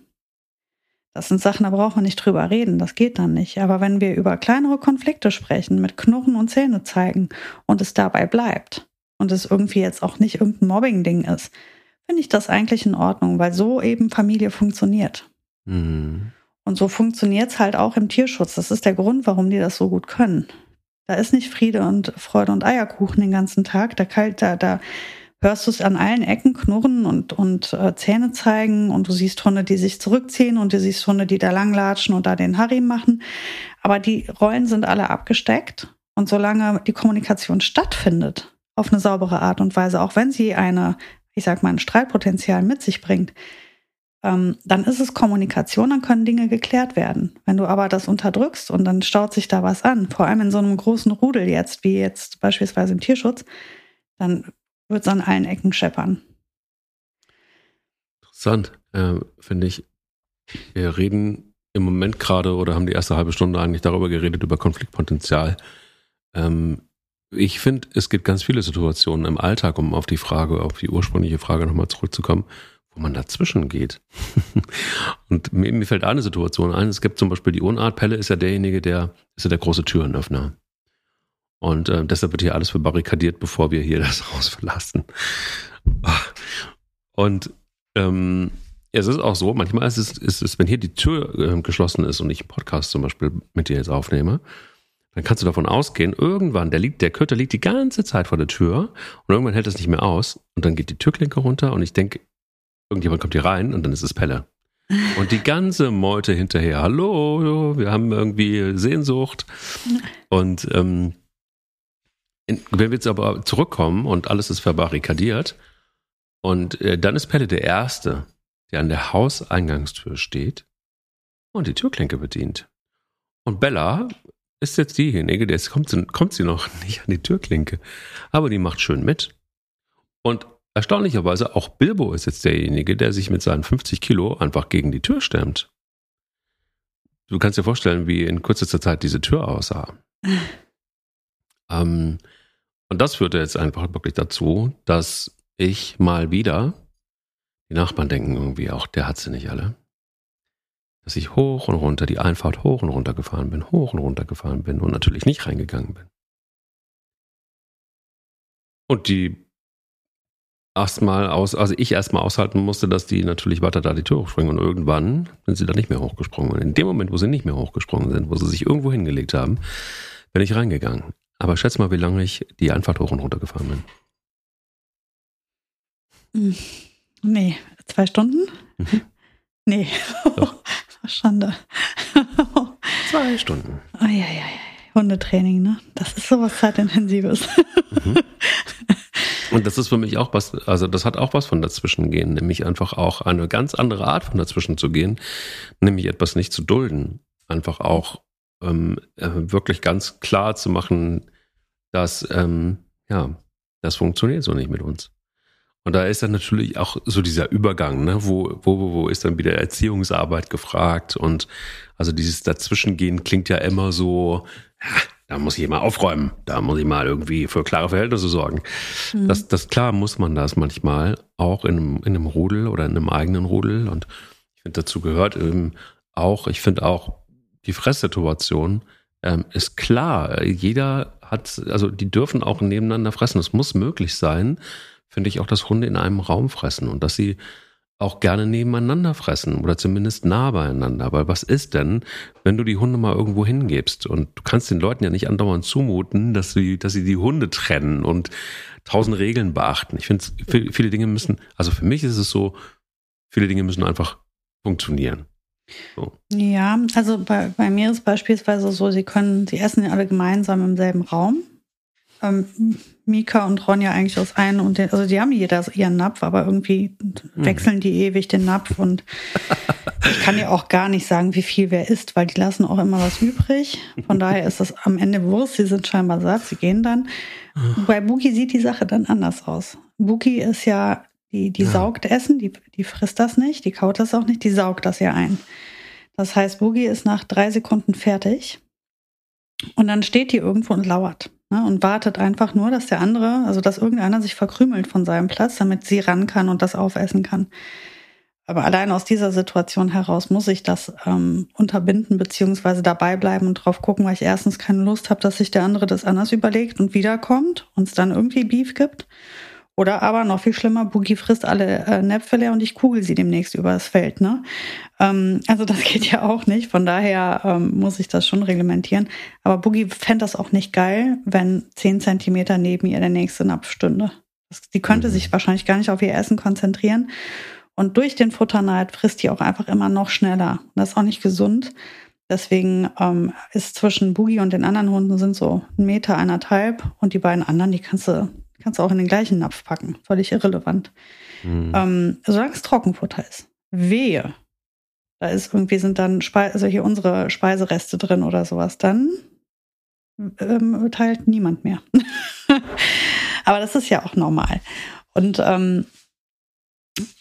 Das sind Sachen, da braucht man nicht drüber reden, das geht dann nicht. Aber wenn wir über kleinere Konflikte sprechen, mit Knurren und Zähne zeigen und es dabei bleibt und es irgendwie jetzt auch nicht irgendein Mobbing-Ding ist, finde ich das eigentlich in Ordnung, weil so eben Familie funktioniert. Mhm. Und so funktioniert es halt auch im Tierschutz. Das ist der Grund, warum die das so gut können. Da ist nicht Friede und Freude und Eierkuchen den ganzen Tag. Da, da, da hörst du es an allen Ecken knurren und, und äh, Zähne zeigen und du siehst Hunde, die sich zurückziehen und du siehst Hunde, die da langlatschen und da den Harry machen. Aber die Rollen sind alle abgesteckt und solange die Kommunikation stattfindet, auf eine saubere Art und Weise, auch wenn sie eine, ich sag mal, ein Streitpotenzial mit sich bringt, ähm, dann ist es Kommunikation, dann können Dinge geklärt werden. Wenn du aber das unterdrückst und dann staut sich da was an, vor allem in so einem großen Rudel jetzt, wie jetzt beispielsweise im Tierschutz, dann wird es an allen Ecken scheppern. Interessant, äh, finde ich. Wir reden im Moment gerade oder haben die erste halbe Stunde eigentlich darüber geredet, über Konfliktpotenzial. Ähm, ich finde, es gibt ganz viele Situationen im Alltag, um auf die Frage, auf die ursprüngliche Frage nochmal zurückzukommen, wo man dazwischen geht. und mir, mir, fällt eine Situation ein. Es gibt zum Beispiel die Unart. Pelle ist ja derjenige, der ist ja der große Türenöffner. Und äh, deshalb wird hier alles verbarrikadiert, bevor wir hier das Haus verlassen. Und ähm, es ist auch so, manchmal ist es, ist es wenn hier die Tür äh, geschlossen ist und ich einen Podcast zum Beispiel mit dir jetzt aufnehme, dann kannst du davon ausgehen, irgendwann, der, liegt, der Köter liegt die ganze Zeit vor der Tür und irgendwann hält es nicht mehr aus und dann geht die Türklinke runter und ich denke, irgendjemand kommt hier rein und dann ist es Pelle. Und die ganze Meute hinterher, hallo, wir haben irgendwie Sehnsucht. Und ähm, wenn wir jetzt aber zurückkommen und alles ist verbarrikadiert, und äh, dann ist Pelle der Erste, der an der Hauseingangstür steht und die Türklinke bedient. Und Bella ist jetzt diejenige, der kommt, kommt sie noch nicht an die Türklinke, aber die macht schön mit. Und erstaunlicherweise auch Bilbo ist jetzt derjenige, der sich mit seinen 50 Kilo einfach gegen die Tür stemmt. Du kannst dir vorstellen, wie in kürzester Zeit diese Tür aussah. ähm, und das führte jetzt einfach wirklich dazu, dass ich mal wieder, die Nachbarn denken irgendwie auch, der hat sie nicht alle, dass ich hoch und runter, die Einfahrt hoch und runter gefahren bin, hoch und runter gefahren bin und natürlich nicht reingegangen bin. Und die erstmal aus, also ich erstmal aushalten musste, dass die natürlich weiter da die Tür hochspringen und irgendwann sind sie da nicht mehr hochgesprungen. Und in dem Moment, wo sie nicht mehr hochgesprungen sind, wo sie sich irgendwo hingelegt haben, bin ich reingegangen. Aber schätz mal, wie lange ich die Einfahrt hoch und runter gefahren bin. Hm. Nee, zwei Stunden? Mhm. Nee. Doch. Schande. zwei Stunden. Oh, ja, ja, ja. Hundetraining, ne? Das ist sowas zeitintensives. Mhm. Und das ist für mich auch was, also das hat auch was von dazwischen gehen, nämlich einfach auch eine ganz andere Art von dazwischen zu gehen, nämlich etwas nicht zu dulden. Einfach auch ähm, äh, wirklich ganz klar zu machen, dass, ähm, ja, das funktioniert so nicht mit uns. Und da ist dann natürlich auch so dieser Übergang, ne? wo, wo, wo ist dann wieder Erziehungsarbeit gefragt und also dieses Dazwischengehen klingt ja immer so, ja, da muss ich mal aufräumen, da muss ich mal irgendwie für klare Verhältnisse sorgen. Mhm. Das, das klar muss man das manchmal auch in einem, in einem Rudel oder in einem eigenen Rudel und ich finde dazu gehört eben auch, ich finde auch die Fresssituation ähm, ist klar, jeder hat, also die dürfen auch nebeneinander fressen, es muss möglich sein, finde ich auch, dass Hunde in einem Raum fressen und dass sie auch gerne nebeneinander fressen oder zumindest nah beieinander. Weil was ist denn, wenn du die Hunde mal irgendwo hingibst und du kannst den Leuten ja nicht andauernd zumuten, dass sie, dass sie die Hunde trennen und tausend Regeln beachten. Ich finde, viele Dinge müssen, also für mich ist es so, viele Dinge müssen einfach funktionieren. So. Ja, also bei, bei mir ist beispielsweise so, sie können, sie essen alle gemeinsam im selben Raum ähm, Mika und Ronja eigentlich aus einem und den, also die haben jeder ihren Napf, aber irgendwie mhm. wechseln die ewig den Napf und ich kann ja auch gar nicht sagen, wie viel wer isst, weil die lassen auch immer was übrig. Von daher ist das am Ende Wurst, sie sind scheinbar satt, sie gehen dann. Bei Buki sieht die Sache dann anders aus. Buki ist ja, die, die ja. saugt Essen, die, die frisst das nicht, die kaut das auch nicht, die saugt das ja ein. Das heißt, Bugi ist nach drei Sekunden fertig und dann steht die irgendwo und lauert ne, und wartet einfach nur, dass der andere, also dass irgendeiner sich verkrümelt von seinem Platz, damit sie ran kann und das aufessen kann. Aber allein aus dieser Situation heraus muss ich das ähm, unterbinden beziehungsweise dabei bleiben und drauf gucken, weil ich erstens keine Lust habe, dass sich der andere das anders überlegt und wiederkommt und es dann irgendwie Beef gibt. Oder aber noch viel schlimmer, Boogie frisst alle äh, Näpfe leer und ich kugel sie demnächst übers Feld. Ne? Ähm, also das geht ja auch nicht. Von daher ähm, muss ich das schon reglementieren. Aber Boogie fände das auch nicht geil, wenn zehn Zentimeter neben ihr der nächste Napf stünde. Die könnte mhm. sich wahrscheinlich gar nicht auf ihr Essen konzentrieren. Und durch den Futterneid frisst die auch einfach immer noch schneller. Das ist auch nicht gesund. Deswegen ähm, ist zwischen Boogie und den anderen Hunden sind so ein Meter, eineinhalb. Und die beiden anderen, die kannst du Kannst du auch in den gleichen Napf packen. Völlig irrelevant. Mhm. Ähm, solange es Trockenfutter ist. Wehe. Da ist irgendwie sind dann Spe also hier unsere Speisereste drin oder sowas. Dann ähm, teilt niemand mehr. Aber das ist ja auch normal. Und ähm,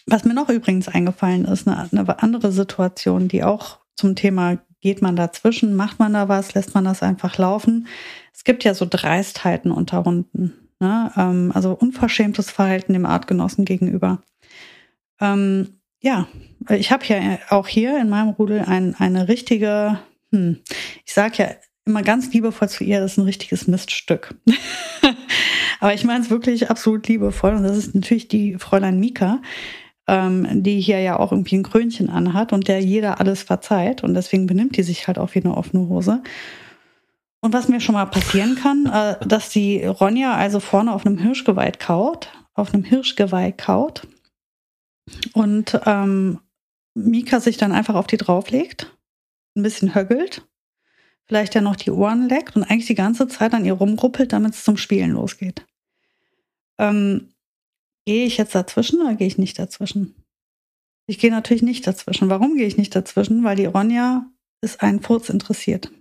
was mir noch übrigens eingefallen ist, eine, eine andere Situation, die auch zum Thema geht man dazwischen, macht man da was, lässt man das einfach laufen. Es gibt ja so Dreistheiten unter Hunden. Ne? Ähm, also unverschämtes Verhalten dem Artgenossen gegenüber. Ähm, ja, ich habe ja auch hier in meinem Rudel ein, eine richtige, hm, ich sage ja immer ganz liebevoll zu ihr, das ist ein richtiges Miststück. Aber ich meine es wirklich absolut liebevoll und das ist natürlich die Fräulein Mika. ähm, die hier ja auch irgendwie ein Krönchen anhat und der jeder alles verzeiht und deswegen benimmt die sich halt auch wie eine offene Hose. Und was mir schon mal passieren kann, äh, dass die Ronja also vorne auf einem Hirschgeweih kaut, auf einem Hirschgeweih kaut und ähm, Mika sich dann einfach auf die drauflegt, ein bisschen höggelt, vielleicht ja noch die Ohren leckt und eigentlich die ganze Zeit an ihr rumruppelt, damit es zum Spielen losgeht. Ähm, Gehe ich jetzt dazwischen oder gehe ich nicht dazwischen? Ich gehe natürlich nicht dazwischen. Warum gehe ich nicht dazwischen? Weil die Ronja ist einen Furz interessiert.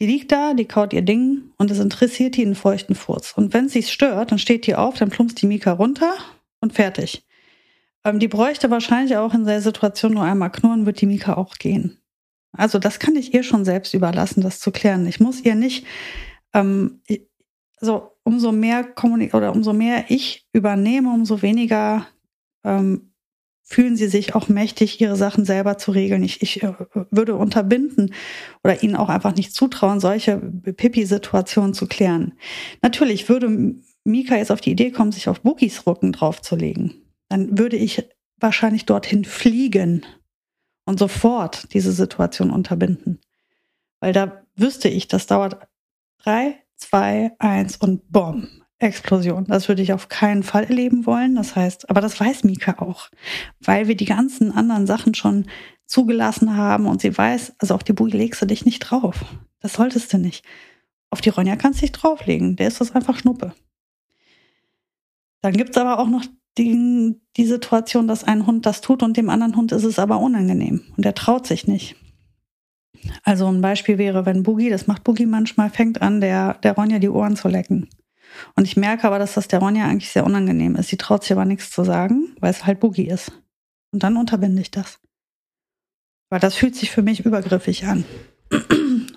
Die liegt da, die kaut ihr Ding und es interessiert die einen feuchten Furz. Und wenn sie es stört, dann steht die auf, dann plumpst die Mika runter und fertig. Ähm, die bräuchte wahrscheinlich auch in der Situation nur einmal knurren, wird die Mika auch gehen. Also das kann ich ihr schon selbst überlassen, das zu klären. Ich muss ihr nicht, ähm, also umso mehr Kommunik oder umso mehr ich übernehme, umso weniger ähm, fühlen sie sich auch mächtig, ihre Sachen selber zu regeln. Ich, ich äh, würde unterbinden oder ihnen auch einfach nicht zutrauen, solche Pipi-Situationen zu klären. Natürlich würde Mika jetzt auf die Idee kommen, sich auf Boogies Rücken draufzulegen. Dann würde ich wahrscheinlich dorthin fliegen und sofort diese Situation unterbinden. Weil da wüsste ich, das dauert drei, zwei, eins und BOM. Explosion. Das würde ich auf keinen Fall erleben wollen. Das heißt, aber das weiß Mika auch, weil wir die ganzen anderen Sachen schon zugelassen haben und sie weiß, also auf die Bui legst du dich nicht drauf. Das solltest du nicht. Auf die Ronja kannst du dich drauflegen. Der ist das einfach Schnuppe. Dann gibt's aber auch noch die, die Situation, dass ein Hund das tut und dem anderen Hund ist es aber unangenehm und der traut sich nicht. Also ein Beispiel wäre, wenn Boogie, das macht Boogie manchmal, fängt an, der, der Ronja die Ohren zu lecken. Und ich merke aber, dass das der Ronja eigentlich sehr unangenehm ist. Sie traut sich aber nichts zu sagen, weil es halt Boogie ist. Und dann unterbinde ich das. Weil das fühlt sich für mich übergriffig an.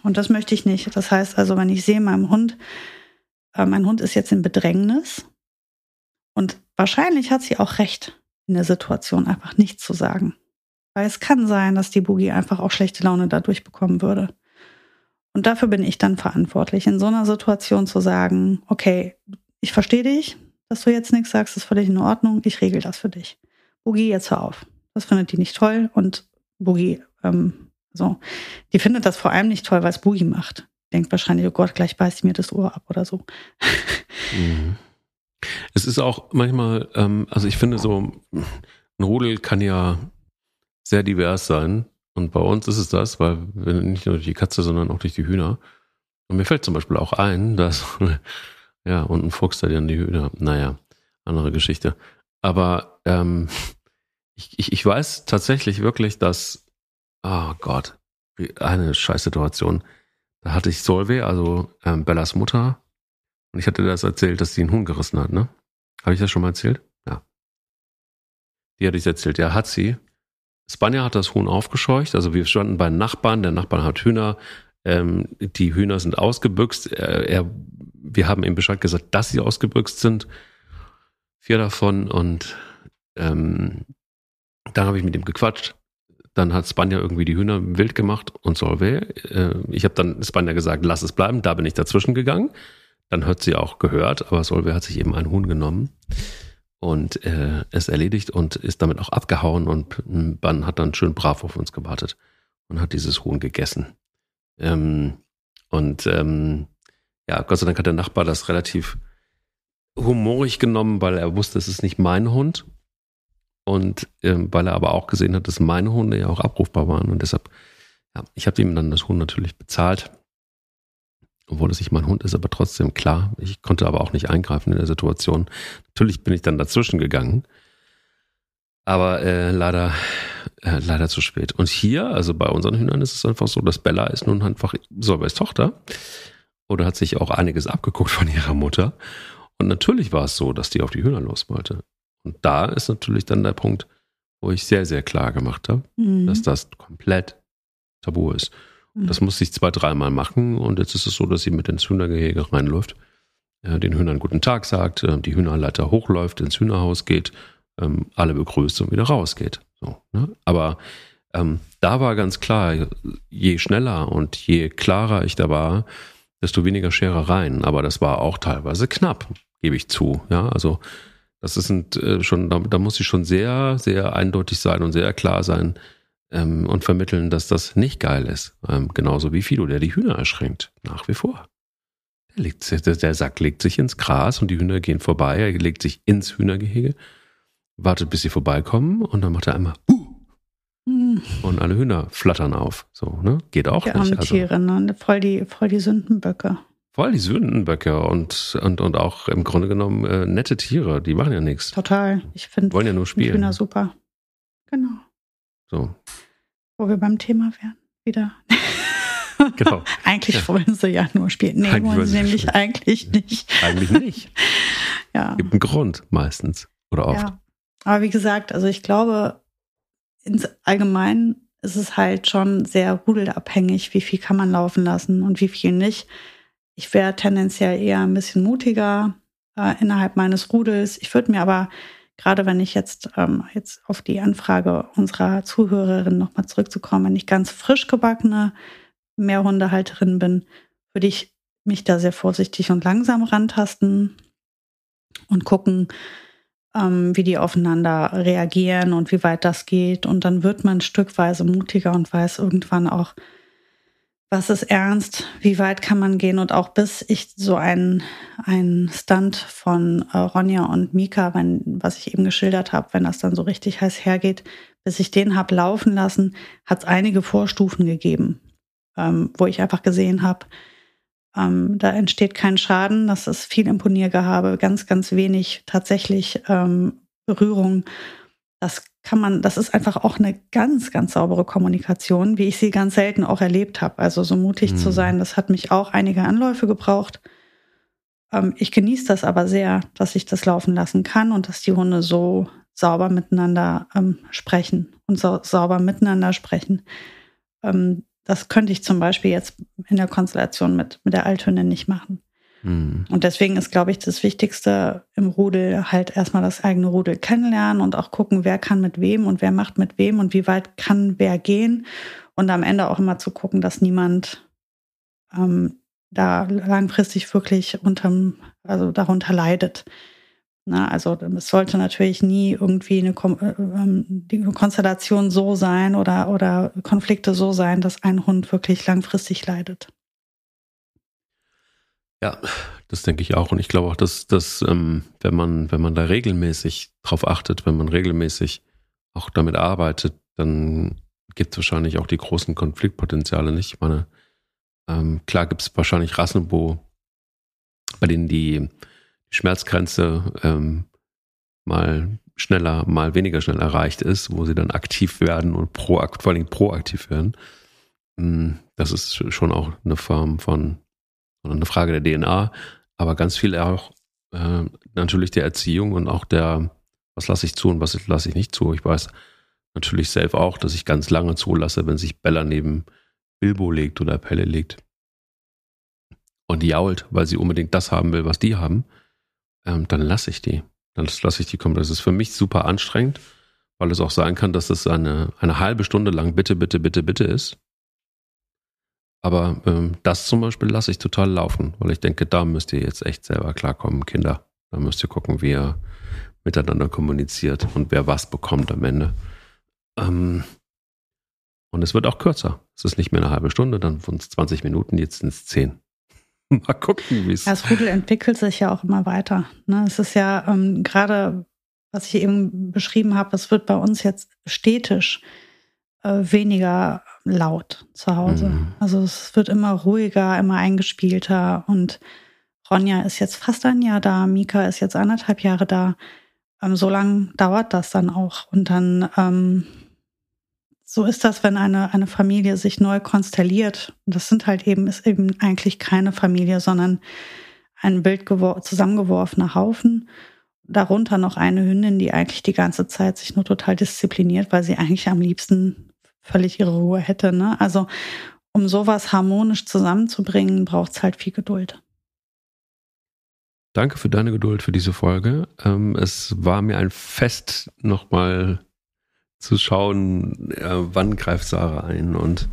Und das möchte ich nicht. Das heißt also, wenn ich sehe, meinem Hund, äh, mein Hund ist jetzt in Bedrängnis und wahrscheinlich hat sie auch recht, in der Situation einfach nichts zu sagen. Weil es kann sein, dass die Boogie einfach auch schlechte Laune dadurch bekommen würde. Und dafür bin ich dann verantwortlich, in so einer Situation zu sagen, okay, ich verstehe dich, dass du jetzt nichts sagst, ist völlig in Ordnung, ich regel das für dich. Boogie, jetzt hör auf. Das findet die nicht toll und Boogie, ähm, so, die findet das vor allem nicht toll, weil es Boogie macht. Denkt wahrscheinlich, oh Gott, gleich beißt mir das Ohr ab oder so. Mhm. Es ist auch manchmal, ähm, also ich finde so, ein Rudel kann ja sehr divers sein. Und bei uns ist es das, weil wir nicht nur durch die Katze, sondern auch durch die Hühner. Und mir fällt zum Beispiel auch ein, dass, ja, und ein Fuchs da dann die Hühner, naja, andere Geschichte. Aber ähm, ich, ich, ich weiß tatsächlich wirklich, dass, oh Gott, eine scheiß Situation. Da hatte ich Solve, also ähm, Bellas Mutter, und ich hatte das erzählt, dass sie einen Huhn gerissen hat, ne? Habe ich das schon mal erzählt? Ja. Die hatte ich erzählt. Ja, hat sie. Spanja hat das Huhn aufgescheucht. Also wir standen bei Nachbarn. Der Nachbar hat Hühner. Ähm, die Hühner sind ausgebüxt. Er, er, wir haben ihm Bescheid gesagt, dass sie ausgebüxt sind. Vier davon. Und ähm, dann habe ich mit ihm gequatscht. Dann hat Spanja irgendwie die Hühner wild gemacht und Solve. Äh, ich habe dann Spanja gesagt, lass es bleiben. Da bin ich dazwischen gegangen. Dann hat sie auch gehört, aber Solve hat sich eben ein Huhn genommen und äh, es erledigt und ist damit auch abgehauen und Bann hat dann schön brav auf uns gewartet und hat dieses Huhn gegessen. Ähm, und ähm, ja, Gott sei Dank hat der Nachbar das relativ humorig genommen, weil er wusste, es ist nicht mein Hund. Und ähm, weil er aber auch gesehen hat, dass meine Hunde ja auch abrufbar waren. Und deshalb, ja, ich habe ihm dann das Huhn natürlich bezahlt obwohl es nicht mein Hund ist, aber trotzdem klar. Ich konnte aber auch nicht eingreifen in der Situation. Natürlich bin ich dann dazwischen gegangen, aber äh, leider, äh, leider zu spät. Und hier, also bei unseren Hühnern ist es einfach so, dass Bella ist nun einfach Solveis Tochter oder hat sich auch einiges abgeguckt von ihrer Mutter. Und natürlich war es so, dass die auf die Hühner los wollte. Und da ist natürlich dann der Punkt, wo ich sehr, sehr klar gemacht habe, mhm. dass das komplett tabu ist. Das musste ich zwei, dreimal machen und jetzt ist es so, dass sie mit ins Hühnergehege reinläuft, den Hühnern guten Tag sagt, äh, die Hühnerleiter hochläuft, ins Hühnerhaus geht, ähm, alle begrüßt und wieder rausgeht. So, ne? Aber ähm, da war ganz klar, je schneller und je klarer ich da war, desto weniger Scherereien. Aber das war auch teilweise knapp, gebe ich zu. Ja, also Das ist ein, äh, schon, da, da, muss ich schon sehr, sehr eindeutig sein und sehr klar sein ähm, und vermitteln, dass das nicht geil ist. Ähm, genauso wie Fido, der die Hühner erschränkt. Nach wie vor. Der, legt, der, der Sack legt sich ins Gras und die Hühner gehen vorbei. Er legt sich ins Hühnergehege, wartet, bis sie vorbeikommen und dann macht er einmal uh, hm. und alle Hühner flattern auf. So, ne? Geht auch die nicht. Also, Tiere, ne? voll, die, voll die Sündenböcke. Voll die Sündenböcke und, und, und auch im Grunde genommen äh, nette Tiere, die machen ja nichts. Total. Ich finde wollen ja nur spielen. Hühner super. Genau. So. Wo wir beim Thema wären. Wieder. Genau. eigentlich ja. wollen sie ja nur spielen. Nee, eigentlich wollen sie nämlich eigentlich nicht. Eigentlich nicht. ja. Gibt einen Grund meistens oder oft. Ja. Aber wie gesagt, also ich glaube, ins Allgemeinen ist es halt schon sehr rudelabhängig, wie viel kann man laufen lassen und wie viel nicht. Ich wäre tendenziell eher ein bisschen mutiger äh, innerhalb meines Rudels. Ich würde mir aber, gerade wenn ich jetzt, ähm, jetzt auf die Anfrage unserer Zuhörerin nochmal zurückzukommen, wenn ich ganz frisch gebackene Mehrhundehalterin bin, würde ich mich da sehr vorsichtig und langsam rantasten und gucken, ähm, wie die aufeinander reagieren und wie weit das geht. Und dann wird man stückweise mutiger und weiß irgendwann auch, was ist ernst, wie weit kann man gehen? Und auch bis ich so einen, einen Stunt von äh, Ronja und Mika, wenn, was ich eben geschildert habe, wenn das dann so richtig heiß hergeht, bis ich den habe laufen lassen, hat es einige Vorstufen gegeben, ähm, wo ich einfach gesehen habe, ähm, da entsteht kein Schaden, das ist viel Imponiergehabe, ganz, ganz wenig tatsächlich ähm, Berührung. Das kann man, das ist einfach auch eine ganz, ganz saubere Kommunikation, wie ich sie ganz selten auch erlebt habe. Also so mutig mhm. zu sein, das hat mich auch einige Anläufe gebraucht. Ähm, ich genieße das aber sehr, dass ich das laufen lassen kann und dass die Hunde so sauber miteinander ähm, sprechen und so sauber miteinander sprechen. Ähm, das könnte ich zum Beispiel jetzt in der Konstellation mit, mit der Althündin nicht machen. Mhm. Und deswegen ist, glaube ich, das Wichtigste im Rudel halt erstmal das eigene Rudel kennenlernen und auch gucken, wer kann mit wem und wer macht mit wem und wie weit kann wer gehen. Und am Ende auch immer zu gucken, dass niemand ähm, da langfristig wirklich unterm, also darunter leidet. Na, also es sollte natürlich nie irgendwie eine, äh, ähm, die Konstellation so sein oder, oder Konflikte so sein, dass ein Hund wirklich langfristig leidet. Ja, das denke ich auch. Und ich glaube auch, dass, dass ähm, wenn man, wenn man da regelmäßig drauf achtet, wenn man regelmäßig auch damit arbeitet, dann gibt es wahrscheinlich auch die großen Konfliktpotenziale nicht. Ich meine, ähm, klar gibt es wahrscheinlich Rassen, wo bei denen die Schmerzgrenze ähm, mal schneller, mal weniger schnell erreicht ist, wo sie dann aktiv werden und proakt, vor allem proaktiv werden. Hm, das ist schon auch eine Form von sondern eine Frage der DNA, aber ganz viel auch äh, natürlich der Erziehung und auch der, was lasse ich zu und was lasse ich nicht zu. Ich weiß natürlich selbst auch, dass ich ganz lange zulasse, wenn sich Bella neben Bilbo legt oder Pelle legt und jault, weil sie unbedingt das haben will, was die haben, ähm, dann lasse ich die. Dann lasse ich die kommen. Das ist für mich super anstrengend, weil es auch sein kann, dass es eine, eine halbe Stunde lang bitte, bitte, bitte, bitte ist. Aber ähm, das zum Beispiel lasse ich total laufen, weil ich denke, da müsst ihr jetzt echt selber klarkommen, Kinder. Da müsst ihr gucken, wie ihr miteinander kommuniziert und wer was bekommt am Ende. Ähm, und es wird auch kürzer. Es ist nicht mehr eine halbe Stunde, dann von 20 Minuten, jetzt sind es 10. Mal gucken, wie es. Das Rudel entwickelt sich ja auch immer weiter. Ne? Es ist ja ähm, gerade, was ich eben beschrieben habe, es wird bei uns jetzt stetisch äh, weniger laut zu Hause. Mhm. Also es wird immer ruhiger, immer eingespielter und Ronja ist jetzt fast ein Jahr da, Mika ist jetzt anderthalb Jahre da. Ähm, so lange dauert das dann auch. Und dann ähm, so ist das, wenn eine, eine Familie sich neu konstelliert. Und das sind halt eben, ist eben eigentlich keine Familie, sondern ein wild zusammengeworfener Haufen. Darunter noch eine Hündin, die eigentlich die ganze Zeit sich nur total diszipliniert, weil sie eigentlich am liebsten völlig ihre Ruhe hätte. Ne? Also um sowas harmonisch zusammenzubringen, braucht es halt viel Geduld. Danke für deine Geduld für diese Folge. Ähm, es war mir ein Fest, nochmal zu schauen, wann greift Sarah ein und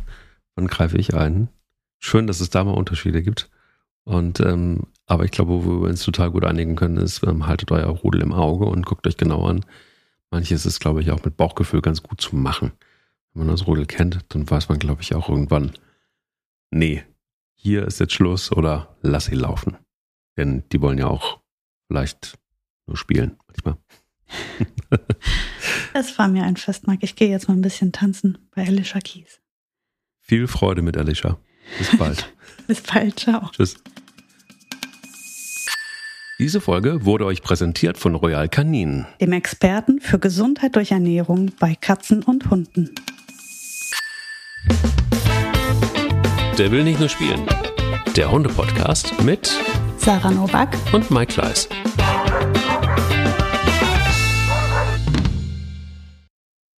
wann greife ich ein. Schön, dass es da mal Unterschiede gibt. Und ähm, Aber ich glaube, wo wir uns total gut einigen können, ist, ähm, haltet euer Rudel im Auge und guckt euch genau an. Manches ist, glaube ich, auch mit Bauchgefühl ganz gut zu machen. Wenn man das Rudel kennt, dann weiß man, glaube ich, auch irgendwann, nee, hier ist jetzt Schluss oder lass sie laufen. Denn die wollen ja auch vielleicht nur spielen manchmal. Es war mir ein Fest, Marc. Ich gehe jetzt mal ein bisschen tanzen bei Alicia Keys. Viel Freude mit Alicia. Bis bald. Bis bald. Ciao. Tschüss. Diese Folge wurde euch präsentiert von Royal Canin, dem Experten für Gesundheit durch Ernährung bei Katzen und Hunden. Der will nicht nur spielen. Der Hunde-Podcast mit Sarah Novak und Mike Kleiss.